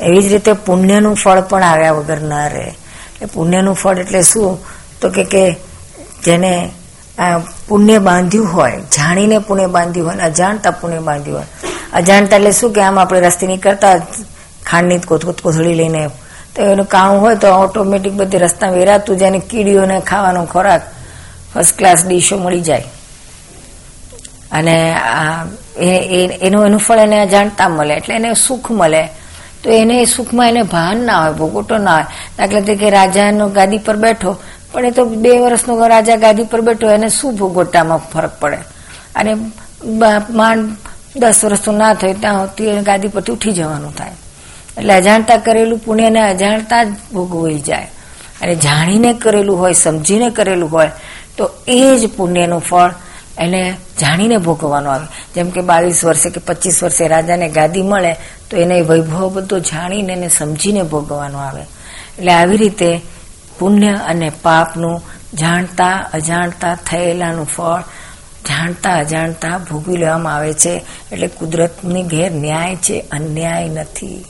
A: એવી જ રીતે પુણ્યનું ફળ પણ આવ્યા વગર ના રહે. એટલે પુણ્યનું ફળ એટલે શું? તો કે કે જેને પુણ્ય બાંધ્યું હોય, જાણીને પુણ્ય બાંધ્યું હોય અજાણતા પુણ્ય બાંધ્યું હોય. અજાણતા એટલે શું કે આમ આપણે રસ્તે નીકળતા ખાંડની કોથળી લઈને. તો એનું કામ હોય તો ઓટોમેટિક બધી રસ્તા વેરાતું જેને કીડીઓને ખાવાનો ખોરાક ફર્સ્ટ ક્લાસ ડીશો મળી જાય. અને એનું એનું ફળ એને અજાણતા મળે, એટલે એને સુખ મળે. તો એને સુખમાં એને ભાન ના હોય ભોગોટો ના હોય. દાખલા તરીકે રાજાનો ગાદી પર બેઠો, પણ એ તો બે વર્ષનો રાજા ગાદી પર બેઠો, એને શું ભોગોટામાં ફરક પડે? અને માંડ દસ વર્ષનું ના થયું ત્યાં સુધી ગાદી પરથી ઉઠી જવાનું થાય. એટલે અજાણતા કરેલું પુણ્યને અજાણતા જ ભોગવાઈ જાય. અને જાણીને કરેલું હોય, સમજીને કરેલું હોય, તો એ જ પુણ્યનું ફળ એને જાણીને ભોગવવાનું આવે. જેમ કે બાવીસ વર્ષે કે પચીસ વર્ષે રાજાને ગાદી મળે તો એને વૈભવ બધો જાણીને એને સમજીને ભોગવવાનું આવે. એટલે આવી રીતે પુણ્ય અને પાપનું જાણતા અજાણતા થયેલાનું ફળ જાણતા અજાણતા ભોગવી લેવામાં આવે છે. એટલે કુદરતની ઘેર ન્યાય છે, અન્યાય નથી.